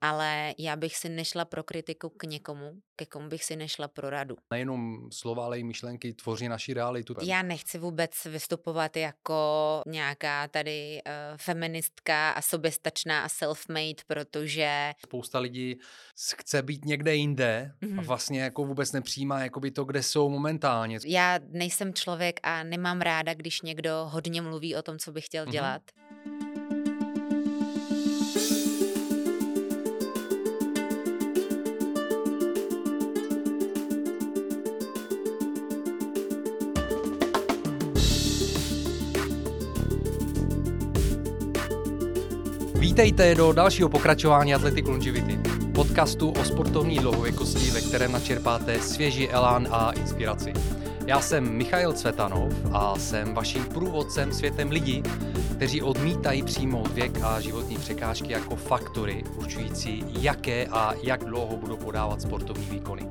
ale já bych si nešla pro kritiku k někomu, ke komu bych si nešla pro radu. Nejenom slova, ale i myšlenky tvoří naši realitu. Já nechci vůbec vystupovat jako nějaká tady uh, feministka a soběstačná a self-made, protože... Spousta lidí chce být někde jinde mm-hmm. a mhm. vlastně jako vůbec nepřijímá jakoby to, kde jsou momentálně. Já nejsem člověk a nemám ráda, když někdo hodně mluví o tom, co by chtěl mm-hmm. dělat. Vítejte do dalšího pokračování Athletic Longevity, podcastu o sportovní dlouhověkosti, ve kterém načerpáte svěží elán a inspiraci. Já jsem Michail Cvetanov a jsem vaším průvodcem světem lidí, kteří odmítají přijmout věk a životní překážky jako faktory určující, jaké a jak dlouho budou podávat sportovní výkony.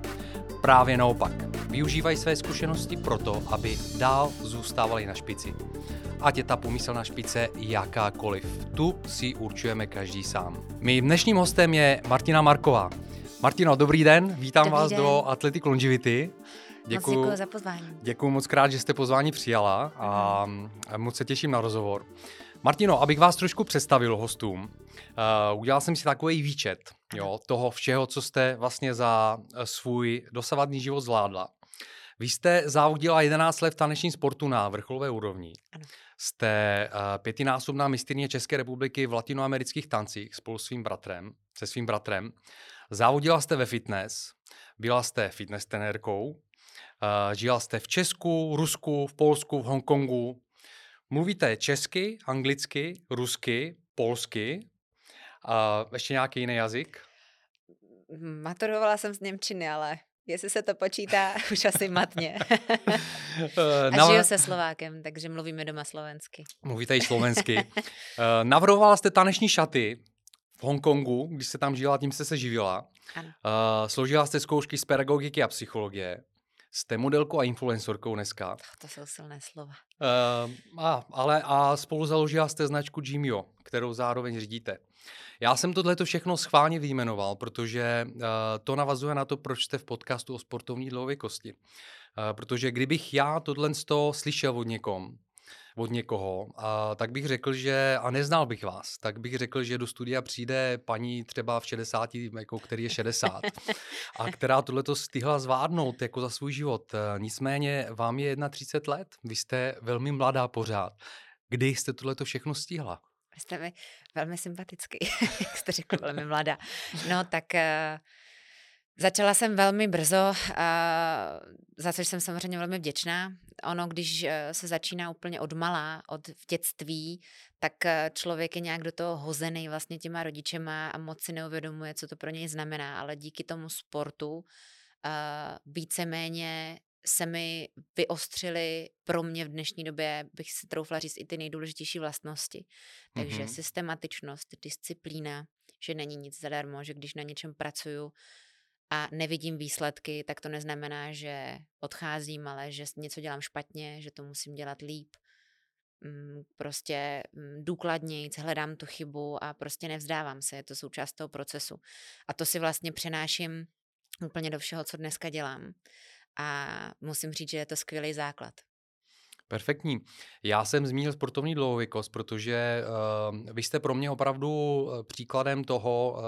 Právě naopak, využívají své zkušenosti proto, aby dál zůstávali na špici ať je ta pomyslná špice jakákoliv. Tu si určujeme každý sám. Mým dnešním hostem je Martina Marková. Martino, dobrý den, vítám dobrý vás den. do Athletic Longevity. Děkuji moc za pozvání. Děkuji moc krát, že jste pozvání přijala a moc se těším na rozhovor. Martino, abych vás trošku představil hostům, uh, udělal jsem si takový výčet jo, toho všeho, co jste vlastně za svůj dosavadní život zvládla. Vy jste závodila 11 let v tanečním sportu na vrcholové úrovni. Ano. Jste uh, pětinásobná mistrně České republiky v latinoamerických tancích spolu s svým bratrem, se svým bratrem. Závodila jste ve fitness, byla jste fitness trenérkou, uh, žila jste v Česku, Rusku, v Polsku, v Hongkongu. Mluvíte česky, anglicky, rusky, polsky, uh, ještě nějaký jiný jazyk? Maturovala jsem z Němčiny, ale Jestli se to počítá, už asi matně. A žiju se Slovákem, takže mluvíme doma slovensky. Mluvíte i slovensky. Eh, navrhovala jste taneční šaty v Hongkongu, když jste tam žila, tím jste se živila. Ano. Uh, složila jste zkoušky z pedagogiky a psychologie. Jste modelkou a influencerkou dneska. To jsou silné slova. Uh, a, ale a spolu založila jste značku Jimio, kterou zároveň řídíte. Já jsem tohleto všechno schválně vyjmenoval, protože uh, to navazuje na to, proč jste v podcastu o sportovní dlouhověkosti. Uh, protože kdybych já tohle slyšel od někom, od někoho, a tak bych řekl, že, a neznal bych vás, tak bych řekl, že do studia přijde paní třeba v 60, jako který je 60, a která tohleto stihla zvládnout jako za svůj život. Eh, nicméně vám je 31 let, vy jste velmi mladá pořád. Kdy jste tohleto všechno stihla? Jste mi velmi sympatický, jak jste řekl, velmi mladá. No tak uh, začala jsem velmi brzo, uh, za což jsem samozřejmě velmi vděčná. Ono, když uh, se začíná úplně od malá, od v dětství, tak člověk je nějak do toho hozený vlastně těma rodičema a moc si neuvědomuje, co to pro něj znamená, ale díky tomu sportu víceméně se mi vyostřily pro mě v dnešní době, bych si troufla říct, i ty nejdůležitější vlastnosti. Takže mm-hmm. systematičnost, disciplína, že není nic zadarmo, že když na něčem pracuju a nevidím výsledky, tak to neznamená, že odcházím, ale že něco dělám špatně, že to musím dělat líp. Mm, prostě mm, důkladněji, hledám tu chybu a prostě nevzdávám se, je to součást toho procesu. A to si vlastně přenáším úplně do všeho, co dneska dělám a musím říct, že je to skvělý základ. Perfektní. Já jsem zmínil sportovní dlouhověkost, protože uh, vy jste pro mě opravdu eh, příkladem toho,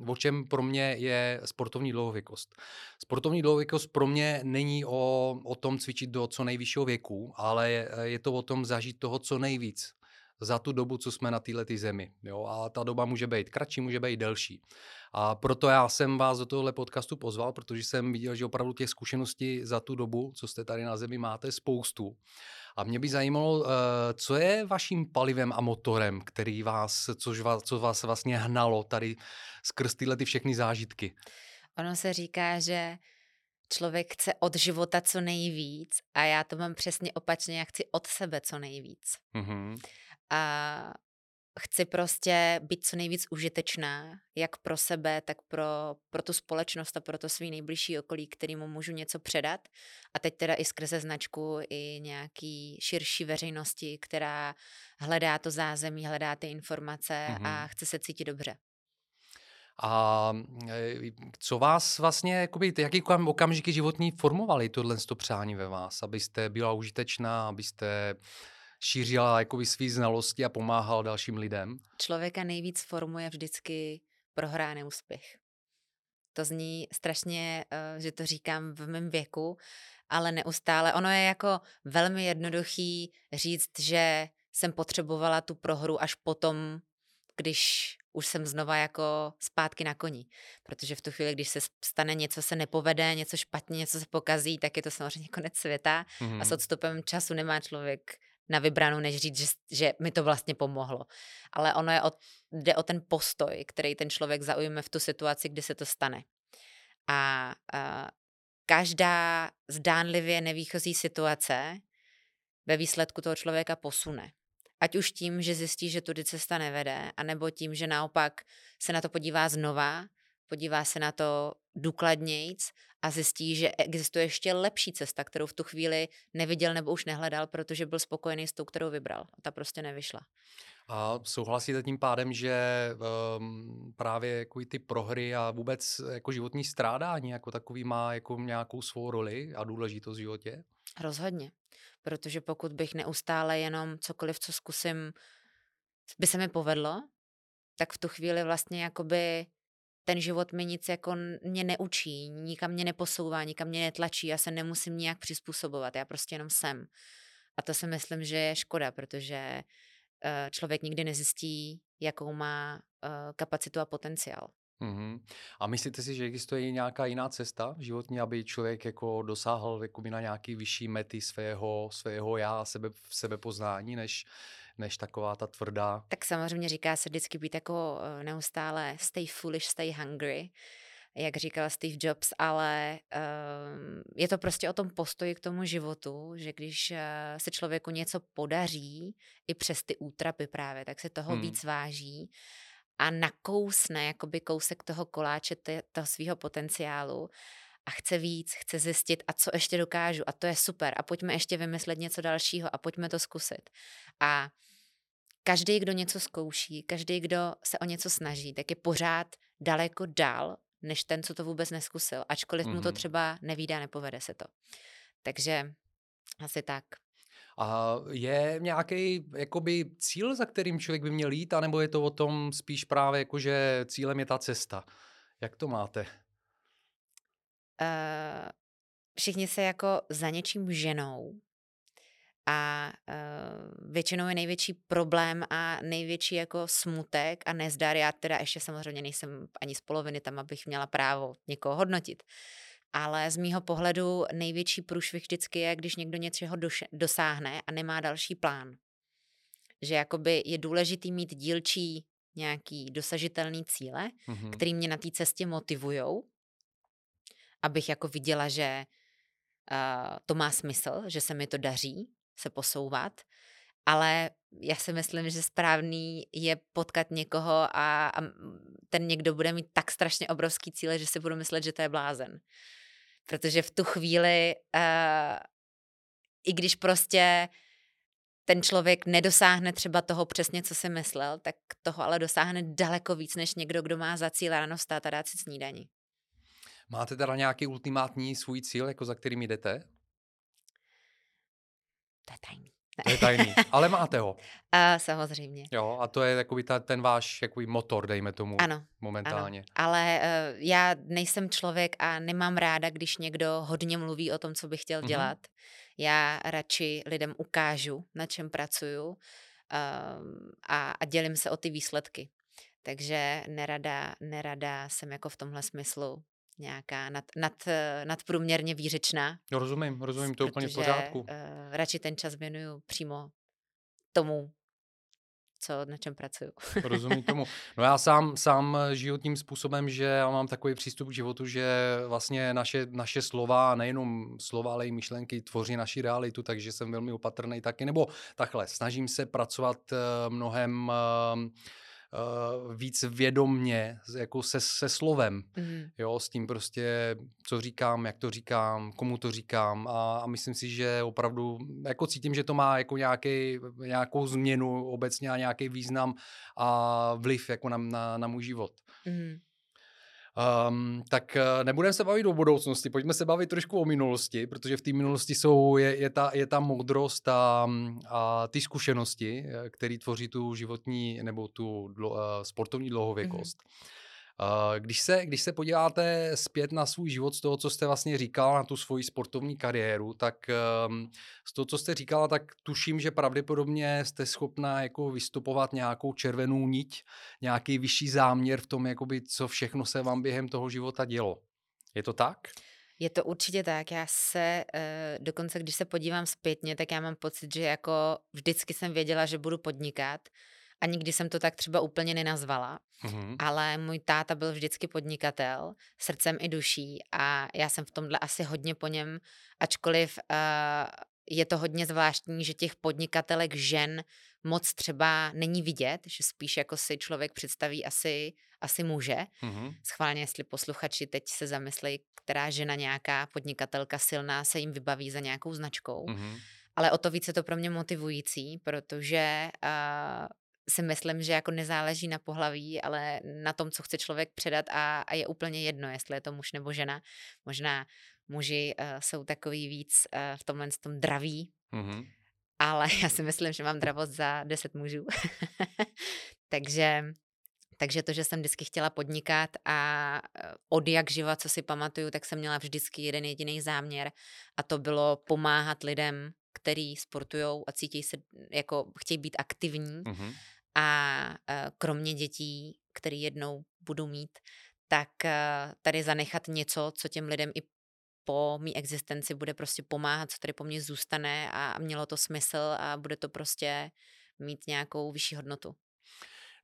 uh, o čem pro mě je sportovní dlouhověkost. Sportovní dlouhověkost pro mě není o, o tom cvičit do co nejvyššího věku, ale je, je to o tom zažít toho co nejvíc za tu dobu, co jsme na této zemi. Jo? A ta doba může být kratší, může být delší. A proto já jsem vás do tohle podcastu pozval, protože jsem viděl, že opravdu těch zkušeností za tu dobu, co jste tady na zemi, máte spoustu. A mě by zajímalo, eh, co je vaším palivem a motorem, který vás, což vás, co vás vlastně hnalo tady skrz tyhle ty všechny zážitky. Ono se říká, že člověk chce od života co nejvíc a já to mám přesně opačně, já chci od sebe co nejvíc. Mm-hmm. A chci prostě být co nejvíc užitečná, jak pro sebe, tak pro, pro tu společnost a pro to svý nejbližší okolí, kterýmu můžu něco předat. A teď teda i skrze značku i nějaký širší veřejnosti, která hledá to zázemí, hledá ty informace mm-hmm. a chce se cítit dobře. A e, co vás vlastně, jakoby, jaký okamžiky životní formovali tohle přání ve vás, abyste byla užitečná, abyste šířila jakoby svý znalosti a pomáhal dalším lidem? Člověka nejvíc formuje vždycky prohrá neúspěch. To zní strašně, eh, že to říkám v mém věku, ale neustále. Ono je jako velmi jednoduchý říct, že jsem potřebovala tu prohru až potom, když už jsem znova jako zpátky na koni. Protože v tu chvíli, když se stane něco, se nepovede, něco špatně, něco se pokazí, tak je to samozřejmě konec světa. Mm-hmm. A s mhm. odstupem času nemá člověk na vybranou, než říct, že, že mi to vlastně pomohlo. Ale ono je o, jde o ten postoj, který ten člověk zaujme v tu situaci, kdy se to stane. A, a každá zdánlivě nevýchozí situace ve výsledku toho člověka posune. Ať už tím, že zjistí, že tudy cesta nevede, anebo tím, že naopak se na to podívá znova, podívá se na to důkladnějc a zjistí, že existuje ještě lepší cesta, kterou v tu chvíli neviděl nebo už nehledal, protože byl spokojený s tou, kterou vybral. A ta prostě nevyšla. A souhlasíte tím pádem, že um, právě jako ty prohry a vůbec jako životní strádání jako takový má jako nějakou svou roli a důležitost v životě? Rozhodně, protože pokud bych neustále jenom cokoliv, co zkusím, by se mi povedlo, tak v tu chvíli vlastně jakoby ten život mi nic jako mě neučí, nikam mě neposouvá, nikam mě netlačí, já se nemusím nějak přizpůsobovat, já prostě jenom jsem. A to si myslím, že je škoda, protože uh, člověk nikdy nezjistí, jakou má uh, kapacitu a potenciál. Mm-hmm. A myslíte si, že existuje nějaká jiná cesta životní, aby člověk jako dosáhl na nějaký vyšší mety svého, svého já, sebe, sebepoznání, než než taková ta tvrdá. Tak samozřejmě říká se vždycky být jako eh, neustále stay foolish, stay hungry, jak říkal Steve Jobs, ale um, je to prostě o tom postoji k tomu životu, že když uh, se člověku něco podaří, i přes ty útrapy právě, tak se toho hmm. víc váží a nakousne jakoby kousek toho koláče, toho svého potenciálu a chce víc, chce zjistit a co ještě dokážu a to je super a pojďme ještě vymyslet něco dalšího a pojďme to zkusit. A každý, kdo něco zkouší, každý, kdo se o něco snaží, tak je pořád daleko dál, než ten, co to vůbec neskusil. Ačkoliv mm-hmm. mu to mhm. třeba nevídá, nepovede se to. Takže asi tak. A je nějaký jakoby cíl, za kterým člověk by měl jít, anebo je to o tom spíš právě jako, že cílem je ta cesta? Jak to máte? Uh, všichni se jako za něčím ženou a uh, většinou je největší problém a největší jako smutek a nezdar. Já teda ještě samozřejmě nejsem ani z poloviny tam, abych měla právo někoho hodnotit. Ale z mýho pohledu největší průšvih vždycky je, když někdo něčeho dosáhne a nemá další plán. Že jakoby je důležitý mít dílčí nějaký dosažitelný cíle, mm-hmm. který mě na té cestě motivujou, abych jako viděla, že uh, to má smysl, že se mi to daří, se posouvat, ale já si myslím, že správný je potkat někoho a, a ten někdo bude mít tak strašně obrovský cíle, že si budu myslet, že to je blázen. Protože v tu chvíli, uh, i když prostě ten člověk nedosáhne třeba toho přesně, co si myslel, tak toho ale dosáhne daleko víc, než někdo, kdo má za cíl ráno vstát a dát si snídaní. Máte teda nějaký ultimátní svůj cíl, jako za kterým jdete? To je tajný. To je tajný, ale máte ho. A samozřejmě. Jo, a to je takový ta, ten váš jakoby motor, dejme tomu, ano, momentálně. Ano. Ale uh, já nejsem člověk a nemám ráda, když někdo hodně mluví o tom, co by chtěl mm-hmm. dělat. Já radši lidem ukážu, na čem pracuju uh, a, a dělím se o ty výsledky. Takže nerada, nerada jsem jako v tomhle smyslu nějaká nad, nad, nadprůměrně výřečná. No, rozumím, rozumím, to úplně v pořádku. Uh, radši ten čas věnuju přímo tomu, co, na čem pracuju. Rozumím tomu. No já sám, sám žiju tím způsobem, že já mám takový přístup k životu, že vlastně naše, naše slova, nejenom slova, ale i myšlenky tvoří naši realitu, takže jsem velmi opatrný taky, nebo takhle, snažím se pracovat mnohem uh, uh, víc vědomně, jako se, se slovem, mm. jo, s tím prostě, co říkám, jak to říkám, komu to říkám a, a myslím si, že opravdu, jako cítím, že to má jako nějaký, nějakou změnu obecně a nějaký význam a vliv jako na, na, na můj život. Mm. Um, tak eh, nebudeme se bavit o budoucnosti, pojďme se bavit trošku o minulosti, protože v té minulosti jsou, je, je, ta, je ta moudrost a, a ty zkušenosti, eh, které tvoří tu životní nebo tu dlo, uh, sportovní dlouhověkost. Mm-hmm. Když se, když se podíváte zpět na svůj život z toho, co jste vlastně říkal, na tu svoji sportovní kariéru, tak ehm, z toho, co jste říkala, tak tuším, že pravděpodobně jste schopná jako vystupovat nějakou červenou niť, nějaký vyšší záměr v tom, jakoby, co všechno se vám během toho života dělo. Je to tak? Je to určitě tak. Já se, eh, dokonce když se podívám zpětně, tak já mám pocit, že jako vždycky jsem věděla, že budu podnikat a nikdy jsem to tak třeba úplně nenazvala, mm-hmm. ale můj táta byl vždycky podnikatel, srdcem i duší a já jsem v tomhle asi hodně po něm, ačkoliv uh, je to hodně zvláštní, že těch podnikatelek žen moc třeba není vidět, že spíš jako si člověk představí asi, asi muže. Mm-hmm. Schválně, jestli posluchači teď se zamyslejí, která žena nějaká podnikatelka silná se jim vybaví za nějakou značkou. Mm-hmm. Ale o to více to pro mě motivující, protože uh, si myslím, že jako nezáleží na pohlaví, ale na tom, co chce člověk předat a, a je úplně jedno, jestli je to muž nebo žena. Možná muži uh, jsou takový víc uh, v tomhle tom draví, mm-hmm. ale já si myslím, že mám dravost za deset mužů. takže, takže to, že jsem vždycky chtěla podnikat a eh, od jak živa, co si pamatuju, tak jsem měla vždycky jeden jediný záměr a to bylo pomáhat lidem, který sportují a cítí se, jako chtějí být aktivní. Mm-hmm a e, kromě dětí, který jednou budu mít, tak e, tady zanechat něco, co těm lidem i po mý existenci bude prostě pomáhat, co tady po mně zůstane a mělo to smysl a bude to prostě mít nějakou vyšší hodnotu.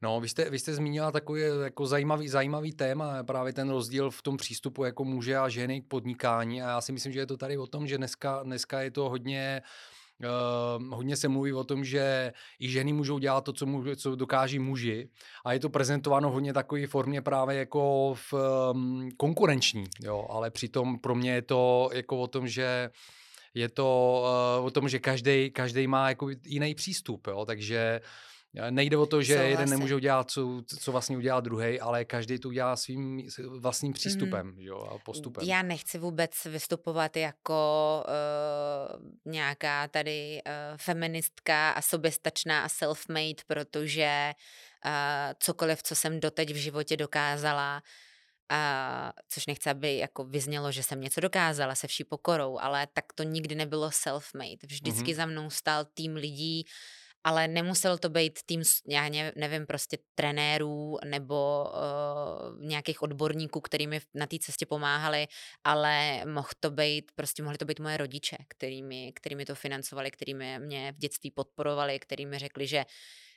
No, vy jste, vy jste zmínila takový jako zajímavý, zajímavý téma, právě ten rozdíl v tom přístupu jako muže a ženy k podnikání a já si myslím, že je to tady o tom, že dneska, dneska je to hodně Uh, hodně se mluví o tom, že i ženy můžou dělat to, co, může, co dokáží muži. A je to prezentováno hodně takové formě právě jako v um, konkurenční, jo, ale přitom pro mě je to jako o tom, že je to uh, o tom, že každý má jako jiný přístup, jo, takže uh, Nejde o to, že Souhlasím. jeden nemůže udělat, co, co vlastně udělá druhý, ale každý to udělá svým vlastním mhm. přístupem mm. jo, a postupem. Já nechci vůbec vystupovat jako uh, nějaká tady uh, feministka a soběstačná a self-made, protože uh, cokoliv, co jsem doteď v životě dokázala, a což nechci, aby jako vyznělo, že jsem něco dokázala se vší pokorou, ale tak to nikdy nebylo self-made. Vždycky mm-hmm. za mnou stál tým lidí, ale nemusel to být tým, já nevím, prostě trenérů nebo uh, nějakých odborníků, který mi na té cestě pomáhali, ale mohl to být, prostě mohli to být moje rodiče, kterými, kterými to financovali, kterými mě v dětství podporovali, kterými řekli, že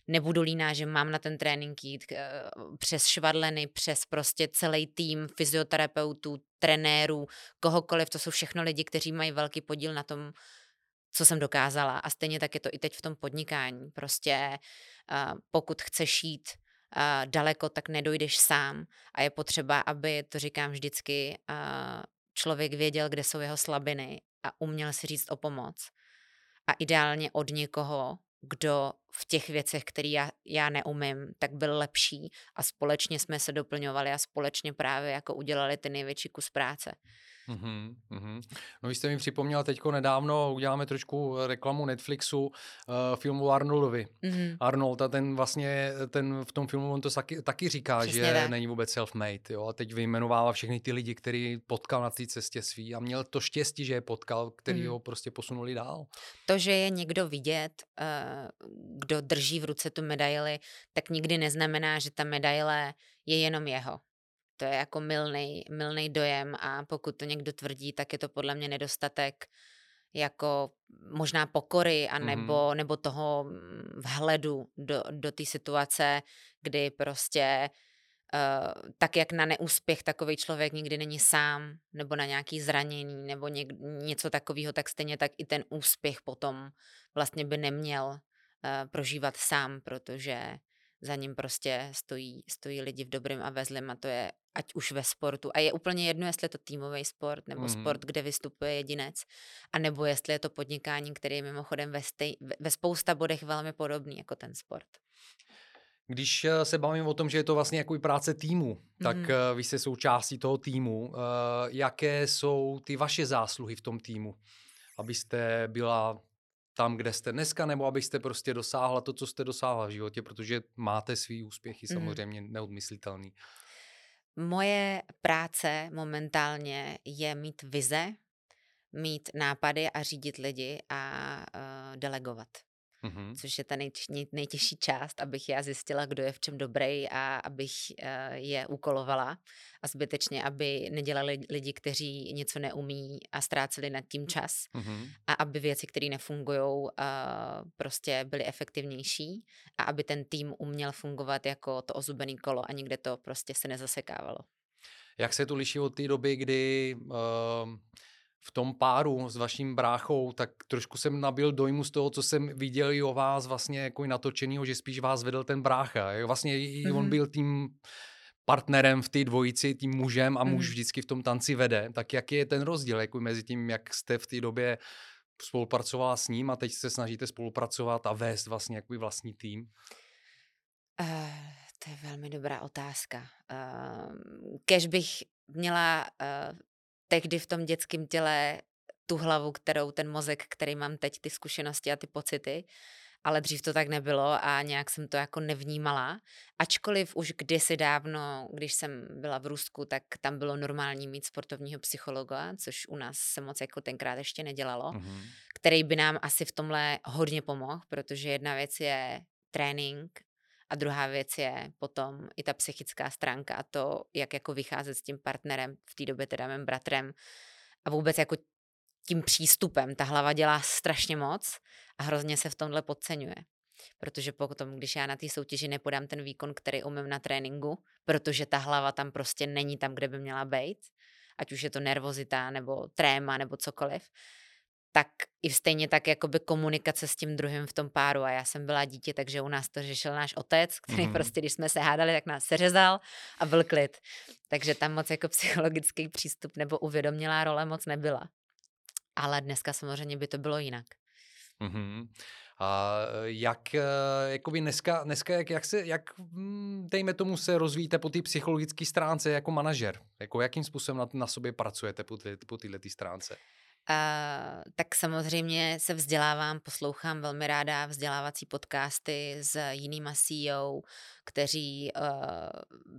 nebudu líná, že mám na ten trénink jít uh, přes švadleny, přes prostě celý tým fyzioterapeutů, trenérů, kohokoliv, to jsou všechno lidi, kteří mají velký podíl na tom, co jsem dokázala. A stejně tak je to i teď v tom podnikání. Prostě uh, pokud chceš jít uh, daleko, tak nedojdeš sám. A je potřeba, aby, to říkám vždycky, uh, člověk věděl, kde jsou jeho slabiny a uměl si říct o pomoc. A ideálně od někoho, kdo v těch věcech, které já, já neumím, tak byl lepší a společně jsme se doplňovali a společně právě jako udělali ten největší kus práce. Mm-hmm, mm-hmm. No vy jste mi připomněla teďko nedávno, uděláme trošku reklamu Netflixu, uh, filmu Arnoldovi. Mm-hmm. Arnold a ten vlastně, ten v tom filmu on to taky, taky říká, Přesně že tak. není vůbec self-made, jo, a teď vyjmenovává všechny ty lidi, který potkal na té cestě svý a měl to štěstí, že je potkal, který mm-hmm. ho prostě posunuli dál. To, že je někdo vidět, uh, kdo drží v ruce tu medaili, tak nikdy neznamená, že ta medaile je jenom jeho. To je jako milný, milný dojem a pokud to někdo tvrdí, tak je to podle mě nedostatek jako možná pokory a nebo, mm-hmm. nebo toho mm, vhledu do, do té situace, kdy prostě uh, tak jak na neúspěch takový člověk nikdy není sám, nebo na nějaký zranění, nebo něk, něco takového, tak stejně tak i ten úspěch potom vlastně by neměl uh, prožívat sám, protože za ním prostě stojí, stojí lidi v dobrém a ve zlém a to je ať už ve sportu. A je úplně jedno, jestli je to týmový sport, nebo mm. sport, kde vystupuje jedinec, a nebo jestli je to podnikání, který je mimochodem ve, stej, ve spousta bodech velmi podobný jako ten sport. Když eh, se bavím o tom, že je to vlastně jako práce týmu, tak mm. vy jste součástí toho týmu. Jaké jsou ty vaše zásluhy v tom týmu? Abyste byla tam, kde jste dneska, nebo abyste prostě dosáhla to, co jste dosáhla v životě, protože máte svý úspěchy mm. samozřejmě neodmyslitelný. Moje práce momentálně je mít vize, mít nápady a řídit lidi a uh, delegovat mm-hmm. což je ta nejtěž, nejtěžší část, abych já zjistila, kdo je v čem dobrý a abych uh, je úkolovala a zbytečně, aby nedělali lidi, kteří něco neumí a ztráceli nad tím čas mm-hmm. a aby věci, které nefungují, uh, prostě byly efektivnější a aby ten tým uměl fungovat jako to ozubený kolo a nikde to prostě se nezasekávalo. Jak se to liší od té doby, kdy uh, v tom páru s vaším bráchou, tak trošku jsem nabil dojmu z toho, co jsem viděl i o vás vlastně jako i natočenýho, že spíš vás vedl ten brácha. Vlastně mm-hmm. on mhm. byl tím partnerem v té dvojici, tím mužem a muž mm-hmm. vždycky v tom tanci vede. Tak jaký je ten rozdíl jako mezi tím, jak jste v té době spolupracovala s ním a teď se snažíte spolupracovat a vést vlastně jako vlastní tým? Uh, to je velmi dobrá otázka. Uh, kež bych měla uh, tehdy v tom dětském těle tu hlavu, kterou ten mozek, který mám teď, ty zkušenosti a ty pocity, ale dřív to tak nebylo a nějak jsem to jako nevnímala. Ačkoliv už kdysi dávno, když jsem byla v Rusku, tak tam bylo normální mít sportovního psychologa, což u nás se moc jako tenkrát ještě nedělalo, mm-hmm. který by nám asi v tomhle hodně pomohl, protože jedna věc je trénink a druhá věc je potom i ta psychická stránka a to, jak jako vycházet s tím partnerem, v té době teda mým bratrem a vůbec jako tím přístupem. Ta hlava dělá strašně moc a hrozně se v tomhle podceňuje. Protože potom, když já na té soutěži nepodám ten výkon, který umím na tréninku, protože ta hlava tam prostě není tam, kde by měla být, ať už je to nervozita nebo tréma nebo cokoliv, tak i stejně tak jakoby komunikace s tím druhým v tom páru. A já jsem byla dítě, takže u nás to řešil náš otec, který mm. prostě, když jsme se hádali, tak nás seřezal a byl klid. Takže tam moc jako psychologický přístup nebo uvědomělá role moc nebyla. Ale dneska samozřejmě by to bylo jinak. Mm-hmm. A jak, eh, jakoby dneska, dneska jak, jak, se, jak, hm, dejme tomu, se rozvíjíte po té psychologické stránce jako manažer? Jako jakým způsobem na, na sobě pracujete po, ty, po této stránce? Uh, tak samozřejmě se vzdělávám, poslouchám velmi ráda vzdělávací podcasty s jinýma CEO, kteří uh,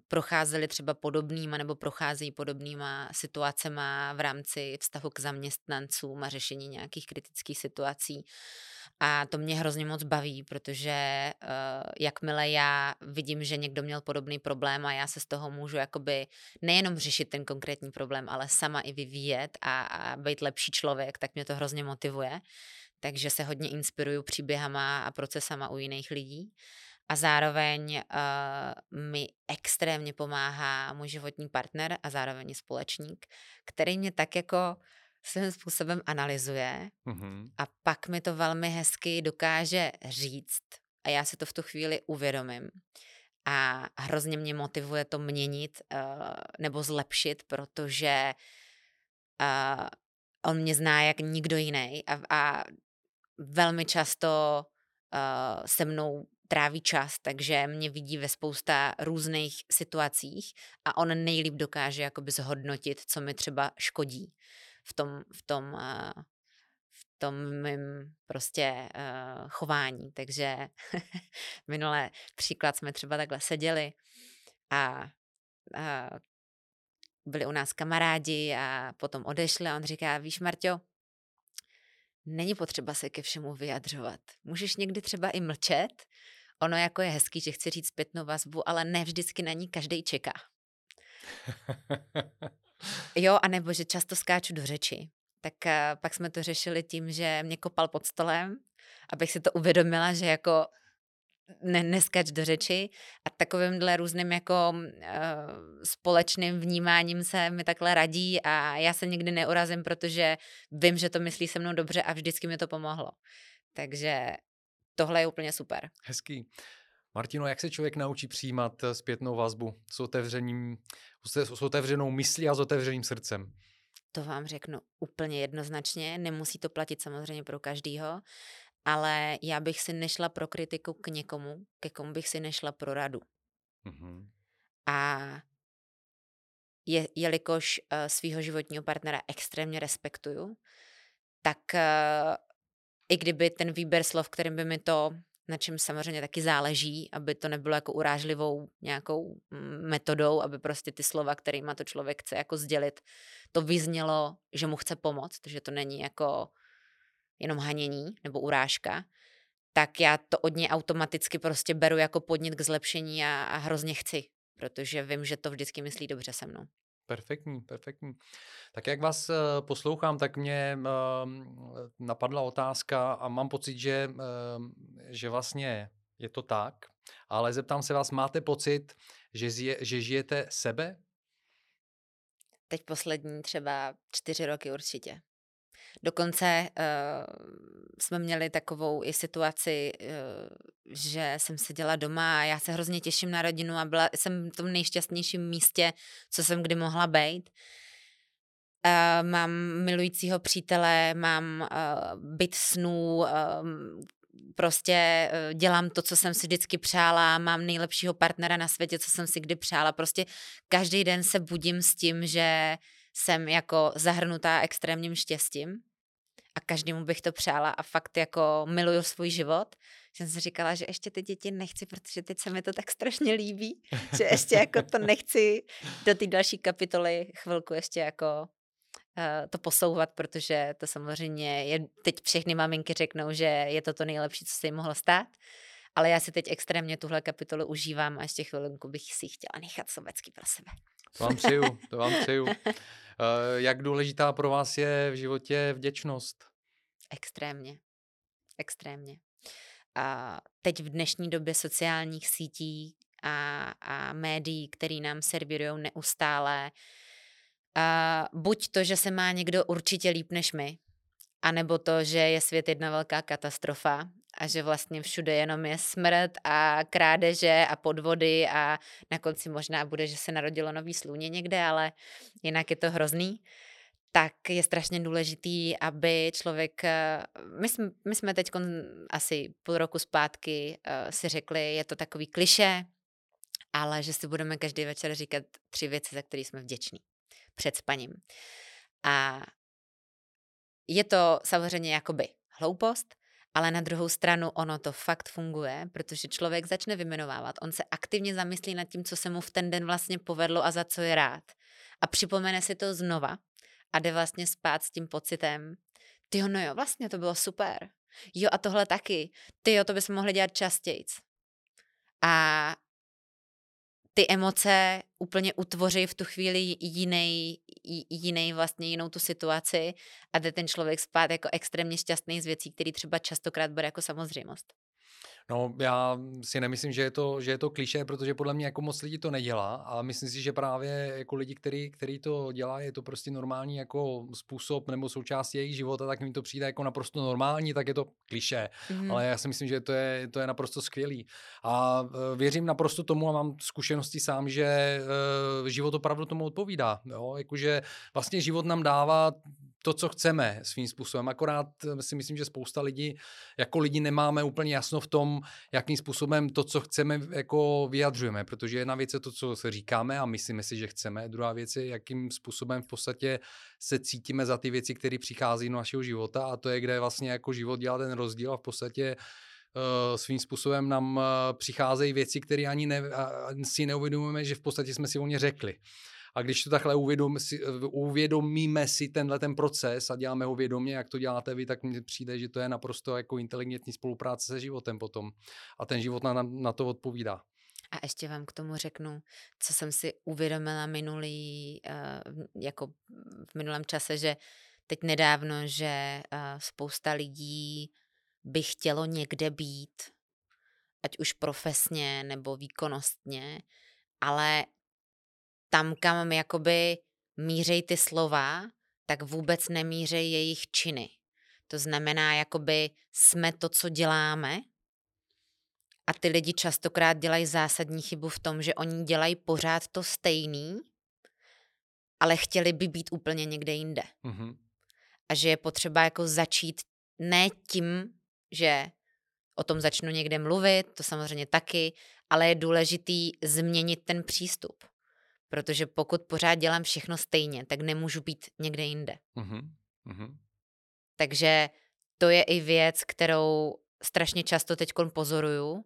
procházeli třeba podobnýma nebo procházejí podobnýma situacema v rámci vztahu k zaměstnancům a řešení nějakých kritických situací. A to mě hrozně moc baví, protože uh, jakmile já vidím, že někdo měl podobný problém a já se z toho můžu jakoby nejenom řešit ten konkrétní problém, ale sama i vyvíjet a, a být lepší člověk, tak mě to hrozně motivuje. Takže se hodně inspiruju příběhama a procesama u jiných lidí. A zároveň uh, mi extrémně pomáhá můj životní partner a zároveň společník, který mě tak jako svým způsobem analyzuje mm-hmm. a pak mi to velmi hezky dokáže říct a já si to v tu chvíli uvědomím. A hrozně mě motivuje to měnit uh, nebo zlepšit, protože uh, on mě zná jak nikdo jiný a, a velmi často uh, se mnou tráví čas, takže mě vidí ve spousta různých situacích a on nejlíp dokáže jakoby zhodnotit, co mi třeba škodí v tom, v tom, uh, v tom mým prostě uh, chování. Takže minulé příklad jsme třeba takhle seděli a uh, byli u nás kamarádi a potom odešli a on říká, víš Marťo, není potřeba se ke všemu vyjadřovat. Můžeš někdy třeba i mlčet, ono jako je hezký, že chci říct zpětnou vazbu, ale ne vždycky na ní každý čeká. Jo, anebo že často skáču do řeči. Tak uh, pak jsme to řešili tím, že mě kopal pod stolem, abych si to uvědomila, že jako ne, neskač do řeči a takovýmhle různým jako uh, společným vnímáním se mi takhle radí a já se nikdy neurazím, protože vím, že to myslí se mnou dobře a vždycky mi to pomohlo. Takže tohle je úplně super. Hezký. Martino, jak se člověk naučí přijímat eh, zpětnou vazbu s, otevřením, s otevřenou myslí a s otevřeným srdcem? To vám řeknu úplně jednoznačně. Nemusí to platit samozřejmě pro každýho, ale já bych si nešla pro kritiku k někomu, ke komu bych si nešla pro radu. Mhm. A je, jelikož uh, svého životního partnera extrémně respektuju, tak uh, i kdyby ten výběr slov, kterým by mi to, na čem samozřejmě taky záleží, aby to nebylo jako urážlivou nějakou mm, metodou, aby prostě ty slova, kterýma to člověk chce jako sdělit, to vyznělo, že mu chce pomoct, že to není jako jenom hanění nebo urážka, tak já to od něj automaticky prostě beru jako podnět k zlepšení a, a hrozně chci, protože vím, že to vždycky myslí dobře se mnou. Perfektní, perfektní. Tak jak vás uh, poslouchám, tak mě uh, napadla otázka a mám pocit, že, uh, že vlastně je to tak, ale zeptám se vás, máte pocit, že, zje, že žijete sebe? Teď poslední třeba čtyři roky určitě. Dokonce uh, jsme měli takovou i situaci, uh, že jsem seděla doma a já se hrozně těším na rodinu a byla jsem v tom nejšťastnějším místě, co jsem kdy mohla být. Uh, mám milujícího přítele, mám uh, byt snů, uh, prostě dělám to, co jsem si vždycky přála, mám nejlepšího partnera na světě, co jsem si kdy přála. Prostě každý den se budím s tím, že jsem jako zahrnutá extrémním štěstím a každému bych to přála a fakt jako miluju svůj život. Jsem si říkala, že ještě ty děti nechci, protože teď se mi to tak strašně líbí, že ještě jako to nechci do té další kapitoly chvilku ještě jako uh, to posouvat, protože to samozřejmě je, teď všechny maminky řeknou, že je to to nejlepší, co se jim mohlo stát. Ale já si teď extrémně tuhle kapitolu užívám a ještě chvilinku bych si chtěla nechat sobecky pro sebe. To vám přeju, to vám přeju. Eh, jak důležitá pro vás je v životě vděčnost? Extrémně. Extrémně. A teď v dnešní době sociálních sítí a, a médií, který nám servírují neustále, a buď to, že se má někdo určitě líp než my, anebo to, že je svět jedna velká katastrofa a že vlastně všude jenom je smrt a krádeže a podvody a na konci možná bude, že se narodilo nový sluně někde, ale jinak je to hrozný tak je strašně důležitý, aby člověk, eh, my jsme, my jsme teď asi půl roku zpátky uh, si řekli, je to takový kliše, ale že si budeme každý večer říkat tři věci, za které jsme vděční před spaním. A je to samozřejmě jakoby hloupost, ale na druhou stranu ono to fakt funguje, protože člověk začne vymenovávat, on se aktivně zamyslí nad tím, co se mu v ten den vlastně povedlo a za co je rád. A připomene si to znova a jde vlastně spát s tím pocitem, ty no jo, vlastně to bylo super. Jo a tohle taky. Ty jo, to bychom mohli dělat častěji. A ty emoce úplně utvoří v tu chvíli jiný, jiný vlastně jinou tu situaci a jde ten člověk spát jako extrémně šťastný z věcí, které třeba častokrát bude jako samozřejmost. No, já si nemyslím, že je to, že je to kliše, protože podle mě jako moc lidí to nedělá, ale myslím si, že právě jako lidi, který, který to dělá, je to prostě normální jako způsob nebo součást jejich života, tak mi to přijde jako naprosto normální, tak je to kliše. Mm-hmm. Ale já si myslím, že to je, to je naprosto skvělý. A e, věřím naprosto tomu a mám zkušenosti sám, že e, život opravdu tomu odpovídá. Jo? Jakože vlastně život nám dává to, co chceme svým způsobem. Akorát eh, si myslím, že spousta lidí, jako lidi nemáme úplně jasno v tom, jakým způsobem to, co chceme, jako vyjadřujeme, protože jedna věc je to, co se říkáme a myslíme si, že chceme, druhá věc je, jakým způsobem v podstatě se cítíme za ty věci, které přichází do našeho života a to je, kde vlastně jako život dělá ten rozdíl a v podstatě uh, svým způsobem nám uh, přicházejí věci, které ani ne, si neuvědomujeme, že v podstatě jsme si o ně řekli. A když to takhle uvědom, si, uvědomíme si tenhle ten proces a děláme ho vědomě, jak to děláte vy, tak mně přijde, že to je naprosto jako inteligentní spolupráce se životem potom. A ten život na, na to odpovídá. A ještě vám k tomu řeknu, co jsem si uvědomila minulý, uh, jako v minulém čase, že teď nedávno, že uh, spousta lidí by chtělo někde být, ať už profesně nebo výkonnostně, ale tam, kam jakoby mířej ty slova, tak vůbec nemířej jejich činy. To znamená, jakoby jsme to, co děláme, a ty lidi častokrát dělají zásadní chybu v tom, že oni dělají pořád to stejný, ale chtěli by být úplně někde jinde. Mm-hmm. A že je potřeba jako začít ne tím, že o tom začnu někde mluvit, to samozřejmě taky, ale je důležitý změnit ten přístup. Protože pokud pořád dělám všechno stejně, tak nemůžu být někde jinde. Mm-hmm. Takže to je i věc, kterou strašně často teď pozoruju,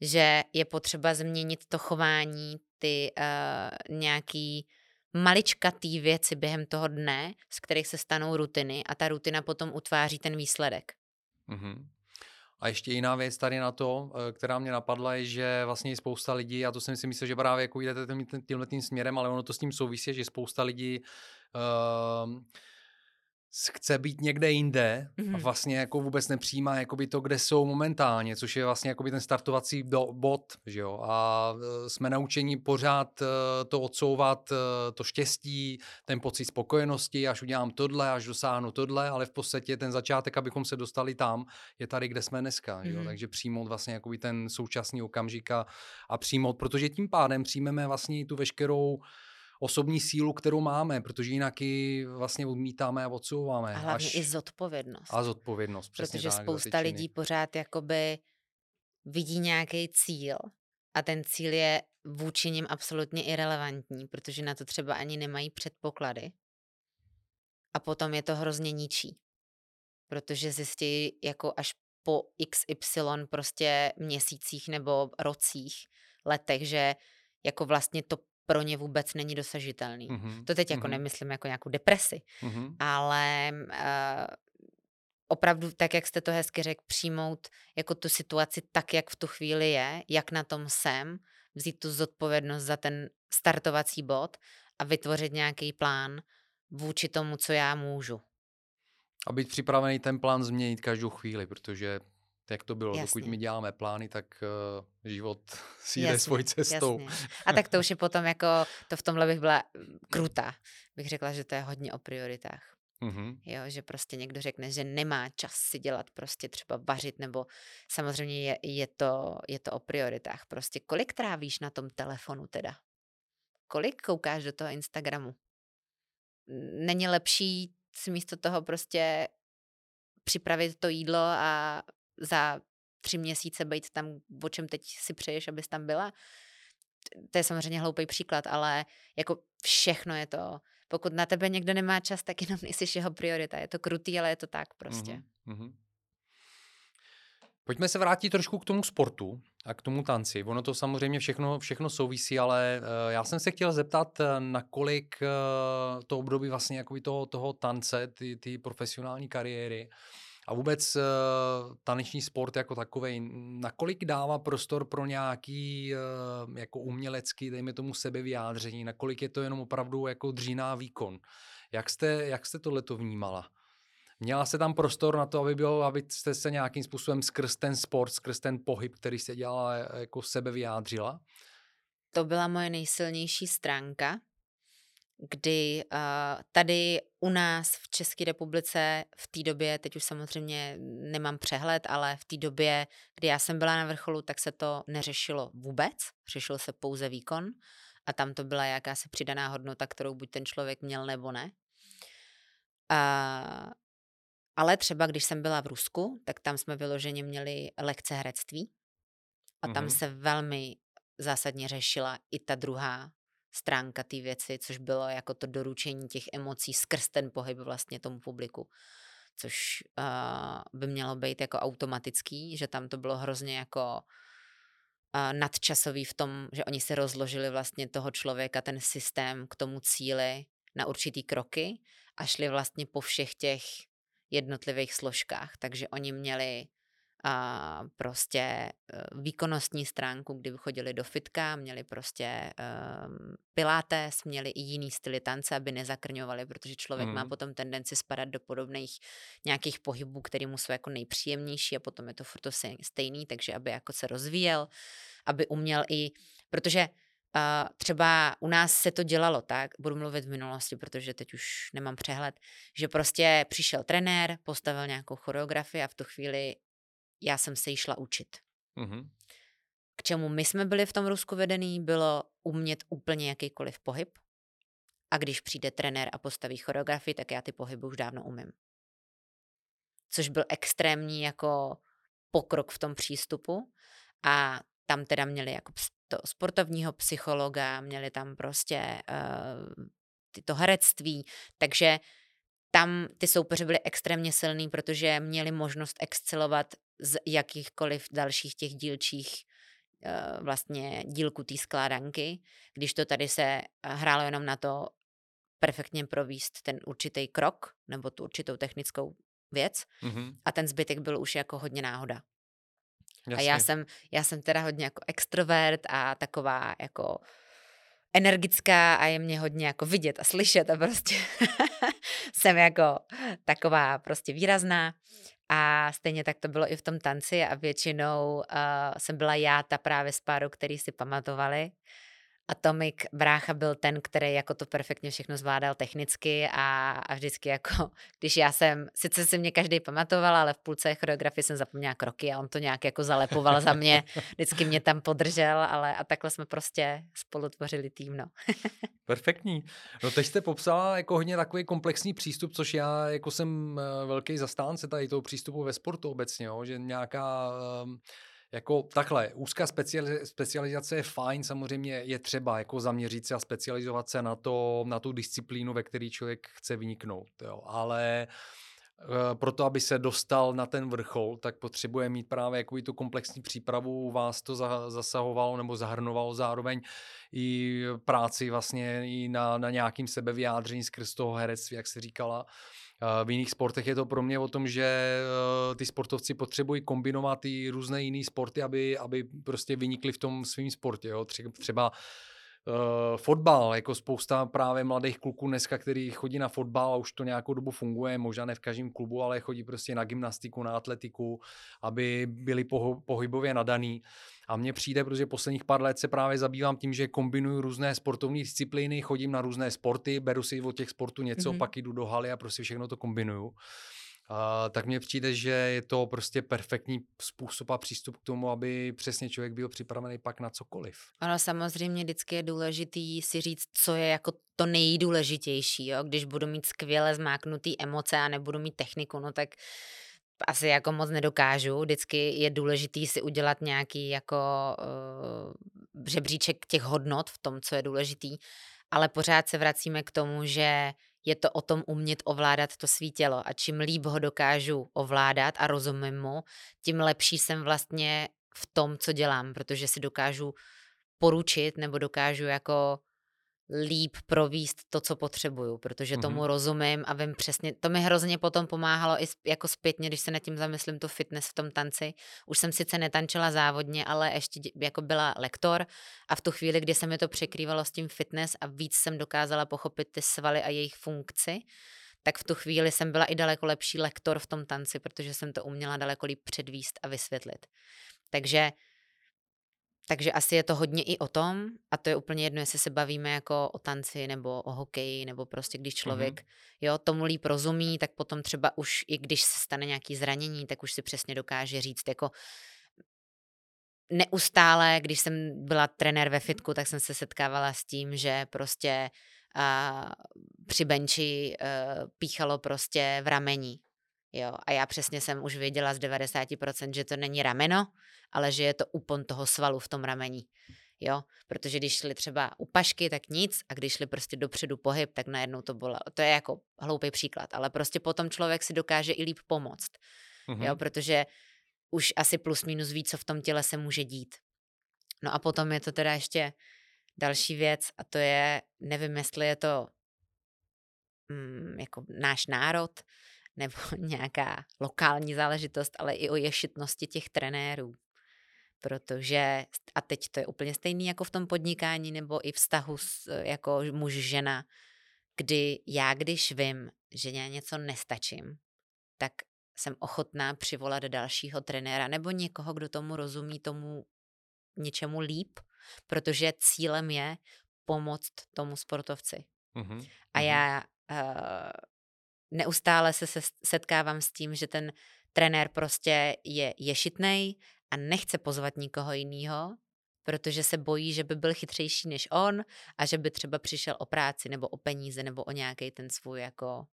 že je potřeba změnit to chování, ty uh, nějaký maličkatý věci během toho dne, z kterých se stanou rutiny a ta rutina potom utváří ten výsledek. Mm-hmm. A ještě jiná věc tady na to, eh, která mě napadla, je, že vlastně spousta lidí, a to jsem si myslel, že právě jako jdete tímhle tím směrem, ale ono to s tím souvisí, že spousta lidí uh, chce být někde jinde mm-hmm. a mhm. vlastně jako vůbec nepřijímá jakoby to, kde jsou momentálně, což je vlastně jakoby ten startovací do, bod, že jo? A e, jsme naučeni pořád e, to odsouvat, e, to štěstí, ten pocit spokojenosti, až udělám tohle, až dosáhnu tohle, ale v podstatě ten začátek, abychom se dostali tam, je tady, kde jsme dneska, mm-hmm. že jo? Mhm. Takže přijmout vlastně jakoby ten současný okamžik a, a přijmout, protože tím pádem přijmeme vlastně tu veškerou osobní sílu, kterou máme, protože jinak ji vlastně odmítáme a odsouváme. A hlavně až... i zodpovědnost. A zodpovědnost, přesně Protože tak, spousta lidí pořád jakoby vidí nějaký cíl a ten cíl je vůči nim absolutně irrelevantní, protože na to třeba ani nemají předpoklady. A potom je to hrozně ničí. Protože zjistí jako až po XY prostě měsících nebo rocích, letech, že jako vlastně to pro ně vůbec není dosažitelný. Mm-hmm. To teď jako mm-hmm. nemyslím jako nějakou depresi, mm-hmm. ale uh, opravdu, tak jak jste to hezky řekl, přijmout jako tu situaci tak, jak v tu chvíli je, jak na tom jsem, vzít tu zodpovědnost za ten startovací bod a vytvořit nějaký plán vůči tomu, co já můžu. A být připravený ten plán změnit každou chvíli, protože jak to bylo. Jasně. Dokud my děláme plány, tak uh, život si jde svojí cestou. Jasně. A tak to už je potom jako, to v tomhle bych byla mm, krutá. Bych řekla, že to je hodně o prioritách. Mm-hmm. Jo, že prostě někdo řekne, že nemá čas si dělat prostě třeba vařit, nebo samozřejmě je, je, to, je to o prioritách. Prostě kolik trávíš na tom telefonu teda? Kolik koukáš do toho Instagramu? Není lepší si místo toho prostě připravit to jídlo a za tři měsíce být tam, o čem teď si přeješ, abys tam byla. To je samozřejmě hloupý příklad, ale jako všechno je to. Pokud na tebe někdo nemá čas, tak jenom nejsi jeho priorita. Je to krutý, ale je to tak prostě. Mm-hmm. Pojďme se vrátit trošku k tomu sportu a k tomu tanci. Ono to samozřejmě všechno, všechno souvisí, ale uh, já jsem se chtěl zeptat, eh, nakolik uh, to období vlastně jako toho, toho tance, ty, ty profesionální kariéry, uh, a vůbec uh, taneční sport jako takový, nakolik dává prostor pro nějaký uh, jako umělecký, dejme tomu sebevyjádření, nakolik je to jenom opravdu jako dříná výkon. Jak jste, jak jste tohleto vnímala? Měla se tam prostor na to, aby, byl, aby jste se nějakým způsobem skrz ten sport, skrz ten pohyb, který se dělala, jako sebe vyjádřila? To byla moje nejsilnější stránka, kdy uh, tady u nás v České republice v té době, teď už samozřejmě nemám přehled, ale v té době, kdy já jsem byla na vrcholu, tak se to neřešilo vůbec, řešil se pouze výkon a tam to byla jakási přidaná hodnota, kterou buď ten člověk měl nebo ne. Uh, ale třeba když jsem byla v Rusku, tak tam jsme vyloženě měli lekce herectví a tam mm-hmm. se velmi zásadně řešila i ta druhá stránka té věci, což bylo jako to doručení těch emocí skrz ten pohyb vlastně tomu publiku. Což uh, by mělo být jako automatický, že tam to bylo hrozně jako uh, nadčasový v tom, že oni si rozložili vlastně toho člověka, ten systém k tomu cíli na určitý kroky a šli vlastně po všech těch jednotlivých složkách. Takže oni měli a prostě eh, výkonnostní stránku, kdy chodili do fitka, měli prostě um, pilates, měli i jiný styly tance, aby nezakrňovali, protože člověk mm. má potom tendenci spadat do podobných nějakých pohybů, které mu jsou jako nejpříjemnější a potom je to furt to stejný, takže aby jako se rozvíjel, aby uměl i, protože Uh, třeba u nás se to dělalo tak, budu mluvit v minulosti, protože teď už nemám přehled, že prostě přišel trenér, postavil nějakou choreografii a v tu chvíli já jsem se jí šla učit. Mm-hmm. K čemu my jsme byli v tom Rusku vedený, bylo umět úplně jakýkoliv pohyb. A když přijde trenér a postaví choreografii, tak já ty pohyby už dávno umím. Což byl extrémní jako pokrok v tom přístupu a tam teda měli jako to sportovního psychologa, měli tam prostě uh, to herectví, takže tam ty soupeři byly extrémně silný, protože měli možnost excelovat z jakýchkoliv dalších těch dílčích uh, vlastně dílku té skládanky, když to tady se hrálo jenom na to perfektně províst ten určitý krok nebo tu určitou technickou věc mm-hmm. a ten zbytek byl už jako hodně náhoda. Jasně. A já jsem, já jsem teda hodně jako extrovert a taková jako energická a je mě hodně jako vidět a slyšet a prostě jsem jako taková prostě výrazná. A stejně tak to bylo i v tom tanci a většinou uh, jsem byla já ta právě z páru, který si pamatovali a Tomik brácha byl ten, který jako to perfektně všechno zvládal technicky a, a vždycky jako, když já jsem, sice si mě každý pamatoval, ale v půlce choreografie jsem zapomněla kroky a on to nějak jako zalepoval za mě, vždycky mě tam podržel, ale a takhle jsme prostě spolu tvořili tým, no. Perfektní. No teď jste popsala jako hodně takový komplexní přístup, což já jako jsem eh, velký zastánce tady toho přístupu ve sportu obecně, jo, že nějaká um, jako takhle, úzká specializace je fajn, samozřejmě je třeba jako zaměřit se a specializovat se na, to, na tu disciplínu, ve které člověk chce vyniknout, jo. ale e, proto, aby se dostal na ten vrchol, tak potřebuje mít právě jako tu komplexní přípravu, vás to zasahovalo nebo zahrnovalo zároveň i práci vlastně i na, na nějakým sebevyjádření skrz toho herectví, jak se říkala. V jiných sportech je to pro mě o tom, že eh, ty sportovci potřebují kombinovat i různé jiné sporty, aby, aby prostě vynikli v tom svém sportě. Jo. Třeba Uh, fotbal, jako spousta právě mladých kluků dneska, který chodí na fotbal a už to nějakou dobu funguje, možná ne v každém klubu, ale chodí prostě na gymnastiku, na atletiku, aby byli poho- pohybově nadaný. A mně přijde, protože posledních pár let se právě zabývám tím, že kombinuju různé sportovní disciplíny, chodím na různé sporty, beru si od těch sportů něco, mm-hmm. pak jdu do haly a prostě všechno to kombinuju. Tak mně přijde, že je to prostě perfektní způsob a přístup k tomu, aby přesně člověk byl připravený pak na cokoliv. Ano, samozřejmě vždycky je důležitý si říct, co je jako to nejdůležitější. Jo? Když budu mít skvěle zmáknutý emoce a nebudu mít techniku, no tak asi jako moc nedokážu. Vždycky je důležitý si udělat nějaký jako uh, žebříček těch hodnot v tom, co je důležitý, ale pořád se vracíme k tomu, že je to o tom umět ovládat to svý tělo. A čím líp ho dokážu ovládat a rozumím mu, tím lepší jsem vlastně v tom, co dělám, protože si dokážu poručit nebo dokážu jako líp províst to, co potřebuju, protože tomu mm-hmm. rozumím a vím přesně, to mi hrozně potom pomáhalo i jako zpětně, když se nad tím zamyslím, to fitness v tom tanci. Už jsem sice netančila závodně, ale ještě jako byla lektor a v tu chvíli, kdy se mi to překrývalo s tím fitness a víc jsem dokázala pochopit ty svaly a jejich funkci, tak v tu chvíli jsem byla i daleko lepší lektor v tom tanci, protože jsem to uměla daleko líp předvíst a vysvětlit. Takže takže asi je to hodně i o tom, a to je úplně jedno, jestli se bavíme jako o tanci nebo o hokeji, nebo prostě když člověk mm-hmm. jo, tomu líp rozumí, tak potom třeba už i když se stane nějaký zranění, tak už si přesně dokáže říct jako neustále, když jsem byla trenér ve fitku, tak jsem se setkávala s tím, že prostě uh, při benči uh, píchalo prostě v ramení. Jo, a já přesně jsem už věděla z 90%, že to není rameno, ale že je to úpon toho svalu v tom rameni. Jo, protože když šli třeba u pašky, tak nic, a když šli prostě dopředu pohyb, tak najednou to bylo, to je jako hloupý příklad, ale prostě potom člověk si dokáže i líp pomoct. Mm-hmm. Jo, protože už asi plus minus ví, co v tom těle se může dít. No a potom je to teda ještě další věc a to je, nevím, jestli je to mm, jako náš národ, nebo nějaká lokální záležitost, ale i o ješitnosti těch trenérů. Protože, a teď to je úplně stejný jako v tom podnikání nebo i vztahu s, jako muž-žena, kdy já, když vím, že já něco nestačím, tak jsem ochotná přivolat dalšího trenéra nebo někoho, kdo tomu rozumí, tomu něčemu líp, protože cílem je pomoct tomu sportovci. Mm-hmm. A já uh, neustále se setkávám s tím, že ten trenér prostě je ješitnej a nechce pozvat nikoho jiného, protože se bojí, že by byl chytřejší než on a že by třeba přišel o práci nebo o peníze nebo o nějaký ten svůj jako